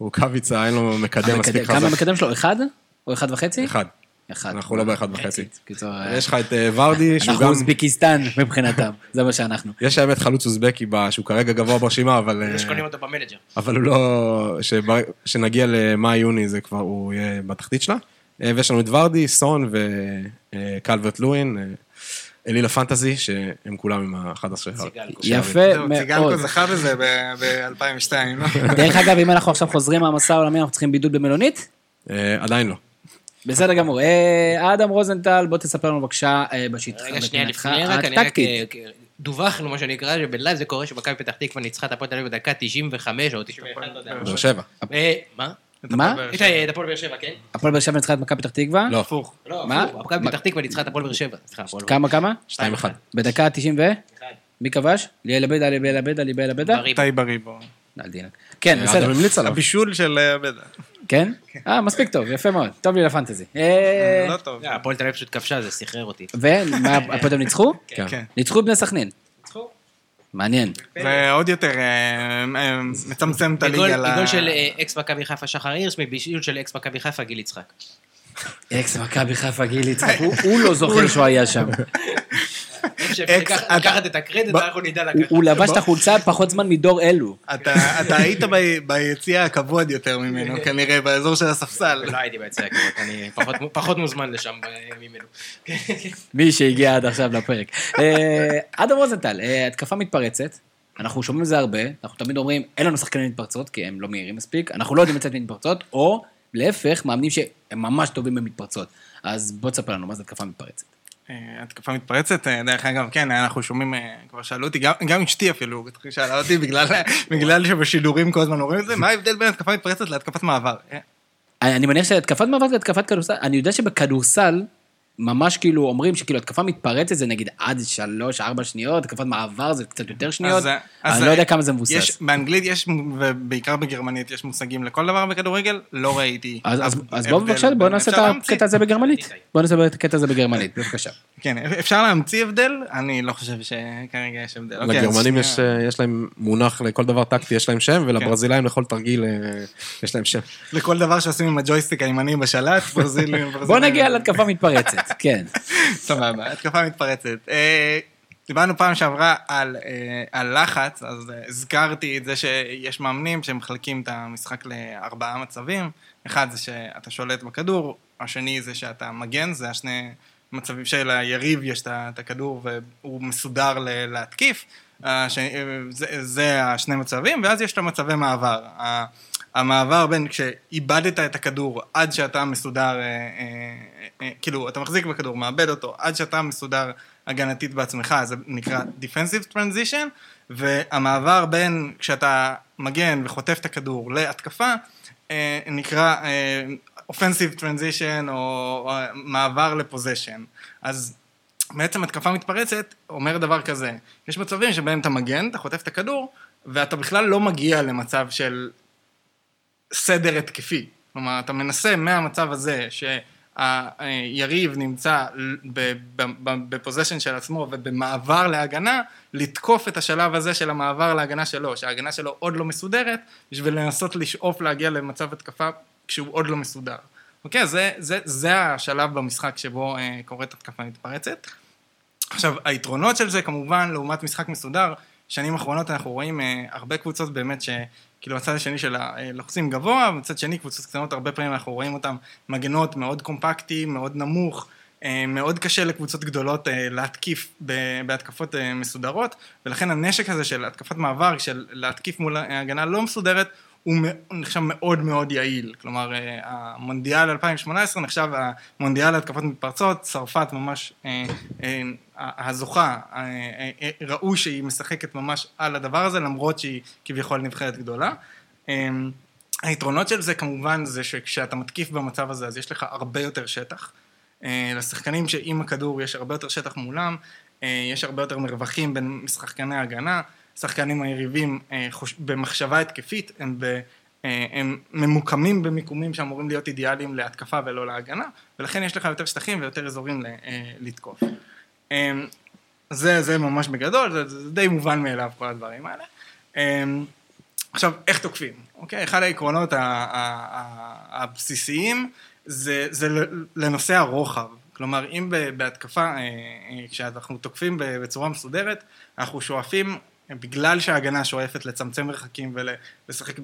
רוקאביצה, אין לו מקדם מספיק המקדם- כמה חזק. המקדם שלו? אחד? או אחד וחצי? אחד. אחד. אנחנו לא באחד וחצי. קיצור, אה, יש לך את אה, ורדי, שהוא אנחנו גם... אוזבקיסטן מבחינתם, זה מה שאנחנו. יש האמת חלוץ אוזבקי שהוא כרגע גבוה ברשימה, אבל... אה, שקונים אותו במנג'ר. אבל הוא לא... שבר- שנגיע למאי-יוני זה כבר, הוא יהיה בתחתית שלה. ויש לנו את ורדי, סון וקלברט לואין, אלילה פנטזי, שהם כולם עם ה-11 ציגלקו. יפה מאוד. ציגנקו זכה בזה ב-2002, לא? דרך אגב, אם אנחנו עכשיו חוזרים מהמסע העולמי, אנחנו צריכים בידוד במלונית? עדיין לא. בסדר גמור. אה, אדם רוזנטל, בוא תספר לנו בבקשה אה, בשיטתך, רגע, שנייה לפני, רק אני רק... אה, דווחנו, מה שנקרא, שבלייב זה קורה שמכבי פתח תקווה ניצחה את הפועל תל אביב בדקה 95 או 91, לא יודע. באר שבע. אה, מה? מה? את הפועל באר שבע, כן? הפועל באר שבע ניצחה את מכבי פתח תקווה? לא, הפוך. לא, מה? מכבי פתח תקווה ניצחה את הפועל באר שבע. כמה כמה? 2-1. בדקה ה-90 ו? מי כבש? ליאל עבדה, ליאל עבדה, ליאל עבדה? בריב. טי בריבו. כן, אדם בסדר. המליץ עליו. הבישול של אה, בדה. כן? אה, מספיק טוב, יפה מאוד. טוב לי לפנטזי. אה, לא טוב. אה, הפועל תל אביב פשוט כבשה, זה סחרר אותי. ומה, הפועל תל אביב ניצחו? כן. כן. ניצחו את בני סכנין. מעניין. זה עוד יותר אה, אה, מצמצם את הליגה. ל- בגול של אה, אקס מכבי חיפה שחר הירש, מבישול של אקס מכבי חיפה גיל יצחק. אקס מכבי חיפה גיל יצחק, הוא- הוא לא זוכר שהוא היה שם. לקחת את הקרדיט, אנחנו נדע לקחת. הוא לבש את החולצה פחות זמן מדור אלו. אתה אתה היית ביציע הכבוד יותר ממנו, כנראה, באזור של הספסל. לא הייתי ביציע הכבוד, אני פחות- פחות מוזמן לשם אה, ממנו. מי שהגיע עד עכשיו לפרק. אה, אדם רוזנטל, אה, התקפה מתפרצת, אנחנו שומעים את זה הרבה, אנחנו תמיד אומרים, אין לנו שחקנים מתפרצות, כי הם לא מהירים מספיק, אנחנו לא יודעים לצאת מתפרצות, או להפך, מאמנים שהם ממש טובים במתפרצות. אז בוא תספר לנו, מה זה התקפה מתפרצת? אה, התקפה מתפרצת, אה, דרך אגב, כן, אנחנו שומעים, אה, כבר שאלו אותי, גם- אשתי אפילו, שאלה אותי, בגלל- שבשידורים כל הזמן אומרים את זה, מה ההבדל בין התקפה מתפרצת להתקפת מעבר? אני מניח שהתקפת מעבר זה התקפת כדורסל, אני יודע שבכדורסל, ממש כאילו אומרים שכאילו התקפה מתפרצת זה נגיד עד שלוש, ארבע שניות, התקפת מעבר זה קצת יותר שניות, אז, אז, אני לא יודע כמה זה יש, מבוסס. באנגלית יש, ובעיקר בגרמנית, יש מושגים לכל דבר בכדורגל, לא ראיתי. אז, אז, אז בוא בבקשה, בוא בין- נעשה את. הקטע הזה בגרמנית. בוא נעשה את הקטע הזה בגרמנית, בבקשה. כן, אפשר להמציא הבדל? אני לא חושב שכרגע יש הבדל. אוקיי, אז לגרמנים יש. אה, יש להם מונח לכל דבר טקטי, יש להם שם, ולברזילאים לכל תרגיל אה, יש להם שם. לכל דבר שעושים עם הג'ויסטיק הימני בשלט, ברזילים. בוא נגיע להתקפה מתפרצת, כן. סבבה, התקפה מתפרצת. אה, דיברנו פעם שעברה על, אה, על לחץ, אז אה, הזכרתי את זה שיש מאמנים שמחלקים את המשחק לארבעה מצבים. אחד זה שאתה שולט בכדור, השני זה שאתה מגן, זה השני מצבים שליריב יש את הכדור והוא מסודר ל- להתקיף. השני- אה, זה, זה השני מצבים, ואז יש את המצבי מעבר. המעבר בין כשאיבדת את הכדור עד שאתה מסודר, אה, אה, כאילו, אתה מחזיק בכדור, מאבד אותו, עד שאתה מסודר הגנתית בעצמך, זה נקרא Defensive Transition, והמעבר בין כשאתה מגן וחוטף את הכדור להתקפה, אה, נקרא אה, Offensive Transition או, מעבר לפוזיישן. אז בעצם התקפה מתפרצת אומר דבר כזה, יש מצבים שבהם אתה מגן, אתה חוטף את הכדור, ואתה בכלל לא מגיע למצב של סדר התקפי. כלומר, אתה מנסה מהמצב הזה שהיריב נמצא בפוזיישן של עצמו ובמעבר להגנה, לתקוף את השלב הזה של המעבר להגנה שלו, שההגנה שלו עוד לא מסודרת, בשביל לנסות לשאוף להגיע למצב התקפה כשהוא עוד לא מסודר. אוקיי, זה, זה, זה השלב במשחק שבו אה, קורית התקפה מתפרצת. עכשיו, היתרונות של זה כמובן, לעומת משחק מסודר, שנים אחרונות אנחנו רואים אה, הרבה קבוצות באמת שכאילו הצד השני של הלוחצים גבוה, ומצד שני קבוצות קטנות, הרבה פעמים אנחנו רואים אותן מגנות מאוד קומפקטי, מאוד נמוך, אה, מאוד קשה לקבוצות גדולות אה, להתקיף בהתקפות אה, מסודרות, ולכן הנשק הזה של התקפת מעבר, של להתקיף מול הגנה לא מסודרת, הוא נחשב מאוד מאוד יעיל. כלומר, אה, המונדיאל 2018 נחשב המונדיאל להתקפות מתפרצות, צרפת ממש אה, אה, הזוכה, אה, אה, אה, ראו שהיא משחקת ממש על הדבר הזה, למרות שהיא כביכול נבחרת גדולה. אה, היתרונות של זה כמובן זה שכשאתה מתקיף במצב הזה, אז יש לך הרבה יותר שטח. לשחקנים שעם הכדור יש הרבה יותר שטח מולם, יש הרבה יותר מרווחים בין שחקני ההגנה, שחקנים היריבים. במחשבה התקפית, הם, ב... הם ממוקמים במיקומים שאמורים להיות אידיאליים להתקפה ולא להגנה, ולכן יש לך יותר שטחים ויותר אזורים לתקוף. אה, זה, זה ממש בגדול, זה, זה די מובן מאליו כל הדברים האלה. אה, עכשיו, איך תוקפים? אוקיי? אחד העקרונות הבסיסיים זה, זה לנושא הרוחב. כלומר, אם בהתקפה, אה, אה, כשאנחנו תוקפים בצורה מסודרת, אנחנו שואפים, בגלל שההגנה שואפת לצמצם מרחקים ולשחק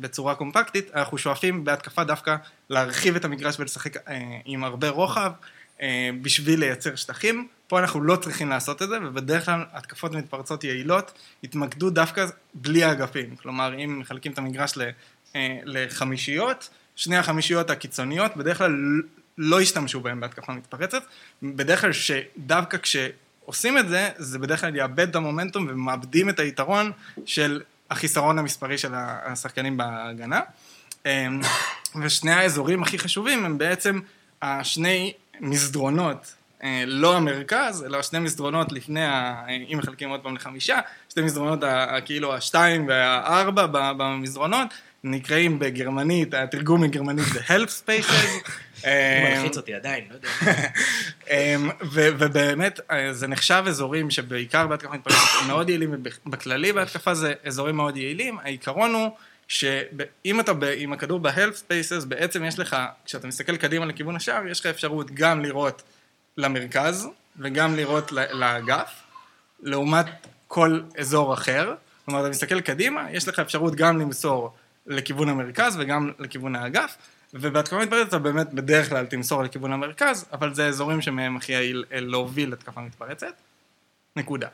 בצורה קומפקטית, אנחנו שואפים בהתקפה דווקא להרחיב את המגרש ולשחק אה, עם הרבה רוחב, בשביל לייצר שטחים. פה אנחנו לא צריכים לעשות את זה, ובדרך כלל התקפות מתפרצות יעילות יתמקדו דווקא בלי האגפים. כלומר, אם מחלקים את המגרש אה, לחמישיות, שני החמישיות הקיצוניות בדרך כלל לא ישתמשו בהם בהתקפה מתפרצת. בדרך כלל שדווקא כשעושים את זה, זה בדרך כלל יאבד את המומנטום ומאבדים את היתרון של החיסרון המספרי של השחקנים בהגנה. אמ, ושני האזורים הכי חשובים הם בעצם השני מסדרונות, אה, לא המרכז, אלא שני מסדרונות לפני, ה... אם מחלקים עוד פעם לחמישה, שני מסדרונות ה- כאילו השתיים והארבע במסדרונות, נקראים בגרמנית, התרגום מגרמנית זה Help Spaces. זה אמ, מלחיץ אותי עדיין, לא יודע. אמ, ובאמת, אה, זה נחשב אזורים שבעיקר בהתקפה מתפרצת הם מאוד יעילים, ובכללי בהתקפה זה אזורים מאוד יעילים. העיקרון הוא שאם אתה ב- עם הכדור ב-health spaces, בעצם יש לך, כשאתה מסתכל קדימה לכיוון השער, יש לך אפשרות גם לראות למרכז וגם לראות לאגף, לעומת כל אזור אחר. כלומר, אתה מסתכל קדימה, יש לך אפשרות גם למסור לכיוון המרכז וגם לכיוון האגף, ובהתקפה מתפרצת אתה באמת בדרך כלל תמסור לכיוון המרכז, אבל זה אזורים שמהם הכי יעיל אה, להוביל התקפה מתפרצת. נקודה.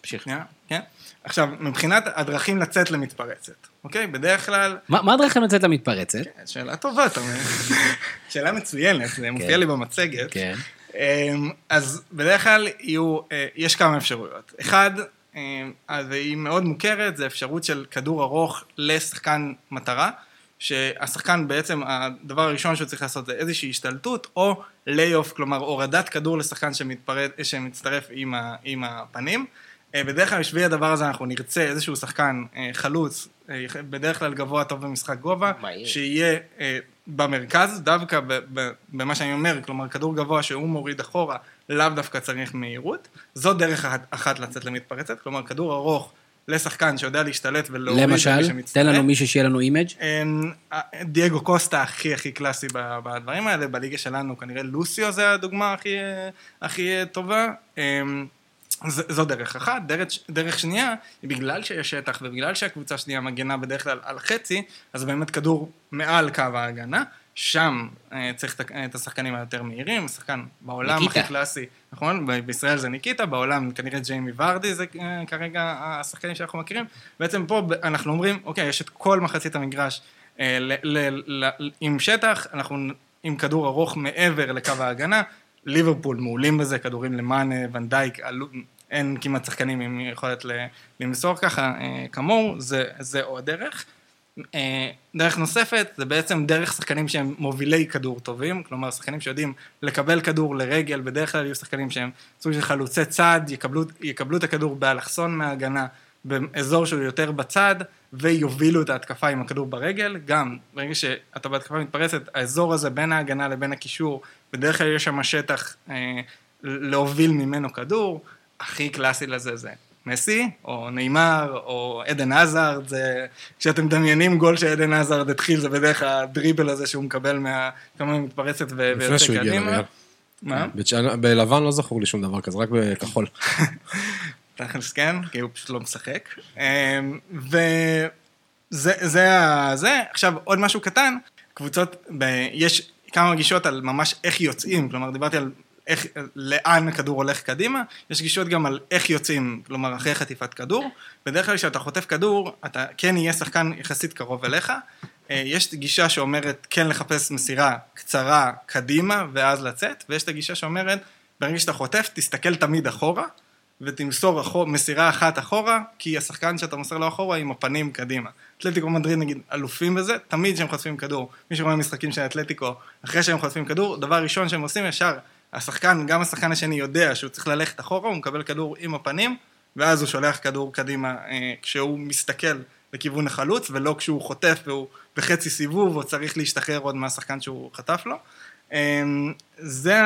תמשיך. שנייה, כן? עכשיו, מבחינת הדרכים לצאת למתפרצת, אוקיי? בדרך כלל... מה מה הדרכים לצאת למתפרצת? שאלה טובה, אתה אומר. שאלה מצוינת, זה מופיע לי במצגת. כן. אמ, אז בדרך כלל יהיו, אה, יש כמה אפשרויות. אחד, אמ, אז היא מאוד מוכרת, זה אפשרות של כדור ארוך לשחקן מטרה, שהשחקן בעצם, הדבר הראשון שהוא צריך לעשות זה איזושהי השתלטות, או לייאוף, כלומר הורדת כדור לשחקן שמתפרט, שמצטרף עם, ה, עם הפנים. אה, בדרך כלל בשביל הדבר הזה אנחנו נרצה איזשהו שחקן אה, חלוץ, אה, בדרך כלל גבוה טוב במשחק גובע, מהיר. שיהיה במרכז, דווקא במה שאני אומר, כלומר כדור גבוה שהוא מוריד אחורה, לאו דווקא צריך מהירות. זו דרך אחת, לצאת למתפרצת, כלומר כדור ארוך לשחקן שיודע להשתלט ולהוריד את מי למשל. תן לנו מישהו שיהיה לנו image. אמ, דייגו קוסטה הכי הכי קלאסי בדברים האלה, בליגה שלנו כנראה לוסיו זה הדוגמה הכי, הכי טובה. ז- זו דרך אחת. דרך, דרך שנייה, היא בגלל שיש שטח ובגלל שהקבוצה השנייה מגנה בדרך כלל על חצי, אז באמת כדור מעל קו ההגנה. שם אה, צריך את השחקנים היותר מהירים, שחקן בעולם ניקיטה. הכי קלאסי, נכון? בישראל זה ניקיטה, בעולם כנראה ג'יימי ורדי זה אה, כרגע השחקנים שאנחנו מכירים. בעצם פה אנחנו אומרים, אוקיי, יש את כל מחצית המגרש אה, ל- ל- ל- עם שטח, אנחנו עם כדור ארוך מעבר לקו ההגנה. ליברפול מעולים בזה, כדורים למאנה, ונדייק, אין כמעט שחקנים עם יכולת למסור ככה אה, כמוהו, זה, זה עוד דרך. אה, דרך נוספת זה בעצם דרך שחקנים שהם מובילי כדור טובים, כלומר שחקנים שיודעים לקבל כדור לרגל, בדרך כלל יהיו שחקנים שהם סוג של חלוצי צד, יקבלו, יקבלו את הכדור באלכסון מההגנה, באזור שהוא יותר בצד, ויובילו את ההתקפה עם הכדור ברגל. גם ברגע שאתה בהתקפה מתפרצת, האזור הזה בין ההגנה לבין הקישור, בדרך כלל יש שם שטח אה, להוביל ממנו כדור. הכי קלאסי לזה זה מסי, או נאמר, או עדן עזארד, זה... כשאתם מדמיינים גול שעדן עזארד התחיל, זה בדרך כלל הדריבל הזה שהוא מקבל מהכמה מתפרצת ו- לפני שהוא הגיע. לריאל. מה? בצ'אנה- בלבן לא זכור לי שום דבר כזה, רק בכחול. תכלס כן, כי הוא פשוט לא משחק. אמ, וזה, זה, ה- זה, עכשיו עוד משהו קטן, קבוצות, ב, יש כמה גישות על ממש איך יוצאים, כלומר דיברתי על איך, לאן הכדור הולך קדימה, יש גישות גם על איך יוצאים, כלומר אחרי חטיפת כדור. בדרך כלל כשאתה חוטף כדור, אתה כן יהיה שחקן יחסית קרוב אליך. אה, יש גישה שאומרת כן לחפש מסירה קצרה קדימה ואז לצאת, ויש את הגישה שאומרת, ברגע שאתה חוטף, תסתכל תמיד אחורה, ותמסור אחור, מסירה אחת אחורה, כי השחקן שאתה מוסר לו אחורה עם הפנים קדימה. אתלטיקו מדריד נגיד אלופים בזה, תמיד כשהם חוטפים כדור, מי שרואה משחקים של אתלטיקו, אחרי שהם חוטפים כדור, דבר ראשון שהם עושים ישר, השחקן, גם השחקן השני יודע שהוא צריך ללכת אחורה, הוא מקבל כדור עם הפנים, ואז הוא שולח כדור קדימה אה, כשהוא מסתכל לכיוון החלוץ, ולא כשהוא חוטף והוא בחצי סיבוב, או צריך להשתחרר עוד מהשחקן שהוא חטף לו. אה, זה,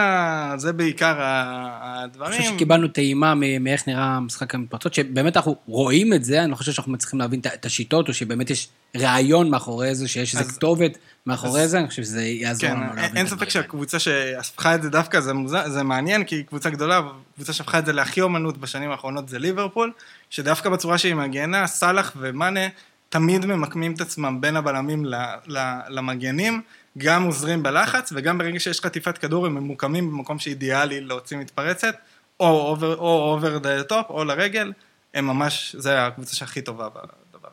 זה בעיקר הדברים. אני חושב שקיבלנו טעימה מאיך נראה משחק המתפרצות, שבאמת אנחנו רואים את זה, אני לא חושב שאנחנו מצליחים להבין את- השיטות, או שבאמת יש רעיון מאחורי זה, שיש איזו כתובת, מאחורי זה, אני חושב שזה יעזור כן, לנו להבין אין ספק שהקבוצה שהפכה את זה דווקא, זה, מוזר, זה מעניין, כי קבוצה גדולה, קבוצה שהפכה את זה להכי אומנות בשנים האחרונות זה ליברפול, שדווקא בצורה שהיא מגנה, סאלח ומאנה תמיד ממקמים את עצמם בין הבלמים ל, ל, למגנים, גם עוזרים בלחץ, וגם ברגע שיש חטיפת כדור הם ממוקמים במקום שאידיאלי להוציא מתפרצת, או over, או over the top, או לרגל, הם ממש, זה הקבוצה שהכי טובה בדבר.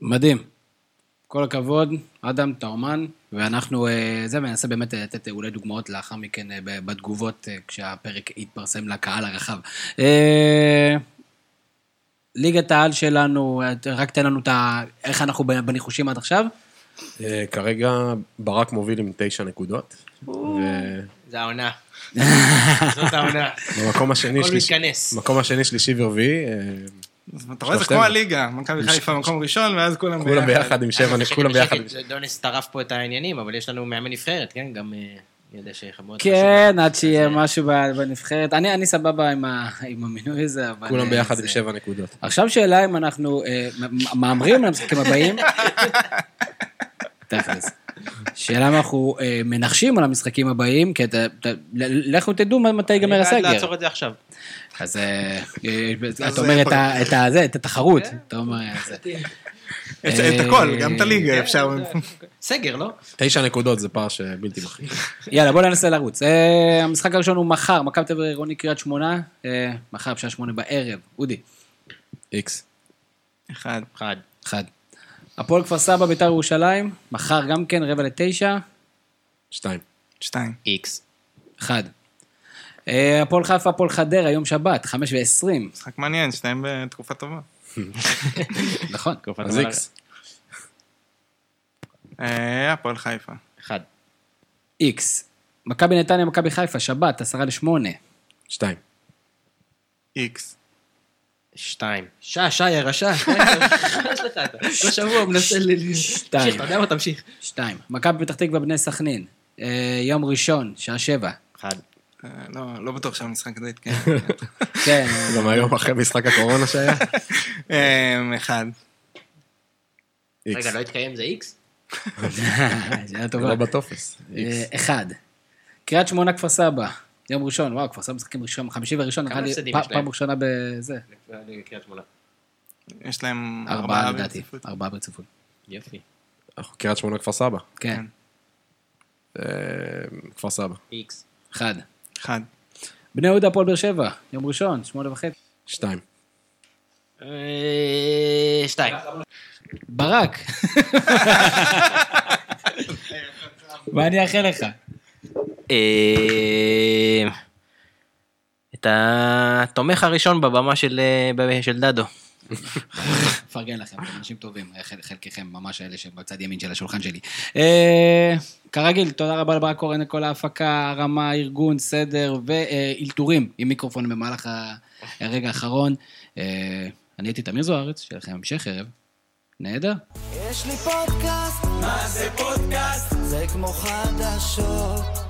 מדהים. כל הכבוד, אדם, אתה אומן, ואנחנו, אה, זה, וננסה באמת לתת אה, אולי דוגמאות לאחר מכן אה, בתגובות, אה, כשהפרק יתפרסם לקהל הרחב. אה, ליגת העל שלנו, אה, רק תן לנו את ה... איך אנחנו בניחושים עד עכשיו. אה, כרגע ברק מוביל עם תשע נקודות. זה העונה. זאת העונה. ובמקום השני, הכל שלישי, מתכנס. מקום השני, שלישי ורביעי, אה, אתה רואה, זה. כמו הליגה, מכבי חיפה מקום ראשון, ואז כולם כולם ביחד עם שבע, כולם ביחד. דוניס טרף פה את העניינים, אבל יש לנו מאמן נבחרת, כן? גם, אה, יודע שחברות... כן, עד שיהיה משהו ב- בנבחרת. אני אני סבבה עם ה- עם המינוי הזה, אבל... כולם אה, ביחד זה- עם שבע נקודות. עכשיו שאלה אם אנחנו אה, מהמרים למשחקים הבאים. תכלס. שאלה אם אנחנו אה, מנחשים על המשחקים הבאים, כי אתה, אתה, לכו תדעו מתי ייגמר אני בעד הסגר. לעצור את זה עכשיו. אז אה, אה, אתה אומר את ה- אה, את ה- זה, את התחרות. אתה אומר, אה, זה. את את הכל, גם את אה, הליגה אפשר. סגר, לא? תשע נקודות זה פער שבלתי מכריע. יאללה, בוא ננסה לרוץ. אה, המשחק הראשון הוא מחר, מכבי תל אביב עירוני קריית שמונה, אה, מחר בשעה שמונה בערב. אודי, איקס. אחד. אחד. אחד. הפועל כפר סבא, ביתר ירושלים, מחר גם כן, רבע לתשע, שתיים. שתיים. איקס. אחד. אה, הפועל חיפה, הפועל חדרה, יום שבת, חמש ועשרים, משחק מעניין, שתיים בתקופה טובה. נכון. אז איקס. אה, הפועל חיפה. אחד. איקס. מכבי נתניה, מכבי חיפה, שבת, עשרה לשמונה. שתיים. איקס. שתיים. שע, שע, יא רשע. יש לך אתה. כל שבוע מנסה ל... שתיים. תמשיך, אתה יודע מה? תמשיך. שתיים. מכבי פתח תקווה, בני סכנין, אה, יום ראשון, שעה שבע. אחד. אה, לא, לא בטוח שהמשחק הזה יתקיים. כן, גם היום אחרי משחק הקורונה שהיה? אה, אחד. רגע, לא התקיים זה איקס? שאלה טובה. לא בטופס. אה. אחד. קריית שמונה, כפר סבא, יום ראשון, וואו, כפר סבא משחקים ראשון, חמישי וראשון, נראה לי? פעם ראשונה בזה. יש להם ארבעה ארבעה לדעתי, ברציפות. ארבעה ברציפות. יופי. אנחנו קריית שמונה כפר סבא. כן, אה, כפר סבא. איקס. אחד. אחד. בני יהודה, הפועל באר שבע, יום ראשון, שמונה וחצי. שתיים. אה, שתיים. ברק. מה אני אאחל לך? אה, את התומך הראשון בבמה של אה, של דדו. מפרגן לכם, אתם אנשים טובים, חל- חלקכם ממש אלה שבצד ימין של השולחן שלי. אה, כרגיל, תודה רבה לברק קורן לכל ההפקה, הרמה, ארגון, סדר ואלתורים עם מיקרופון במהלך הרגע האחרון. אה, אני הייתי תמיר זוארץ, שיהיה לכם המשך ערב. נהדר. יש לי פודקאסט, מה זה פודקאסט? זה כמו חדשות.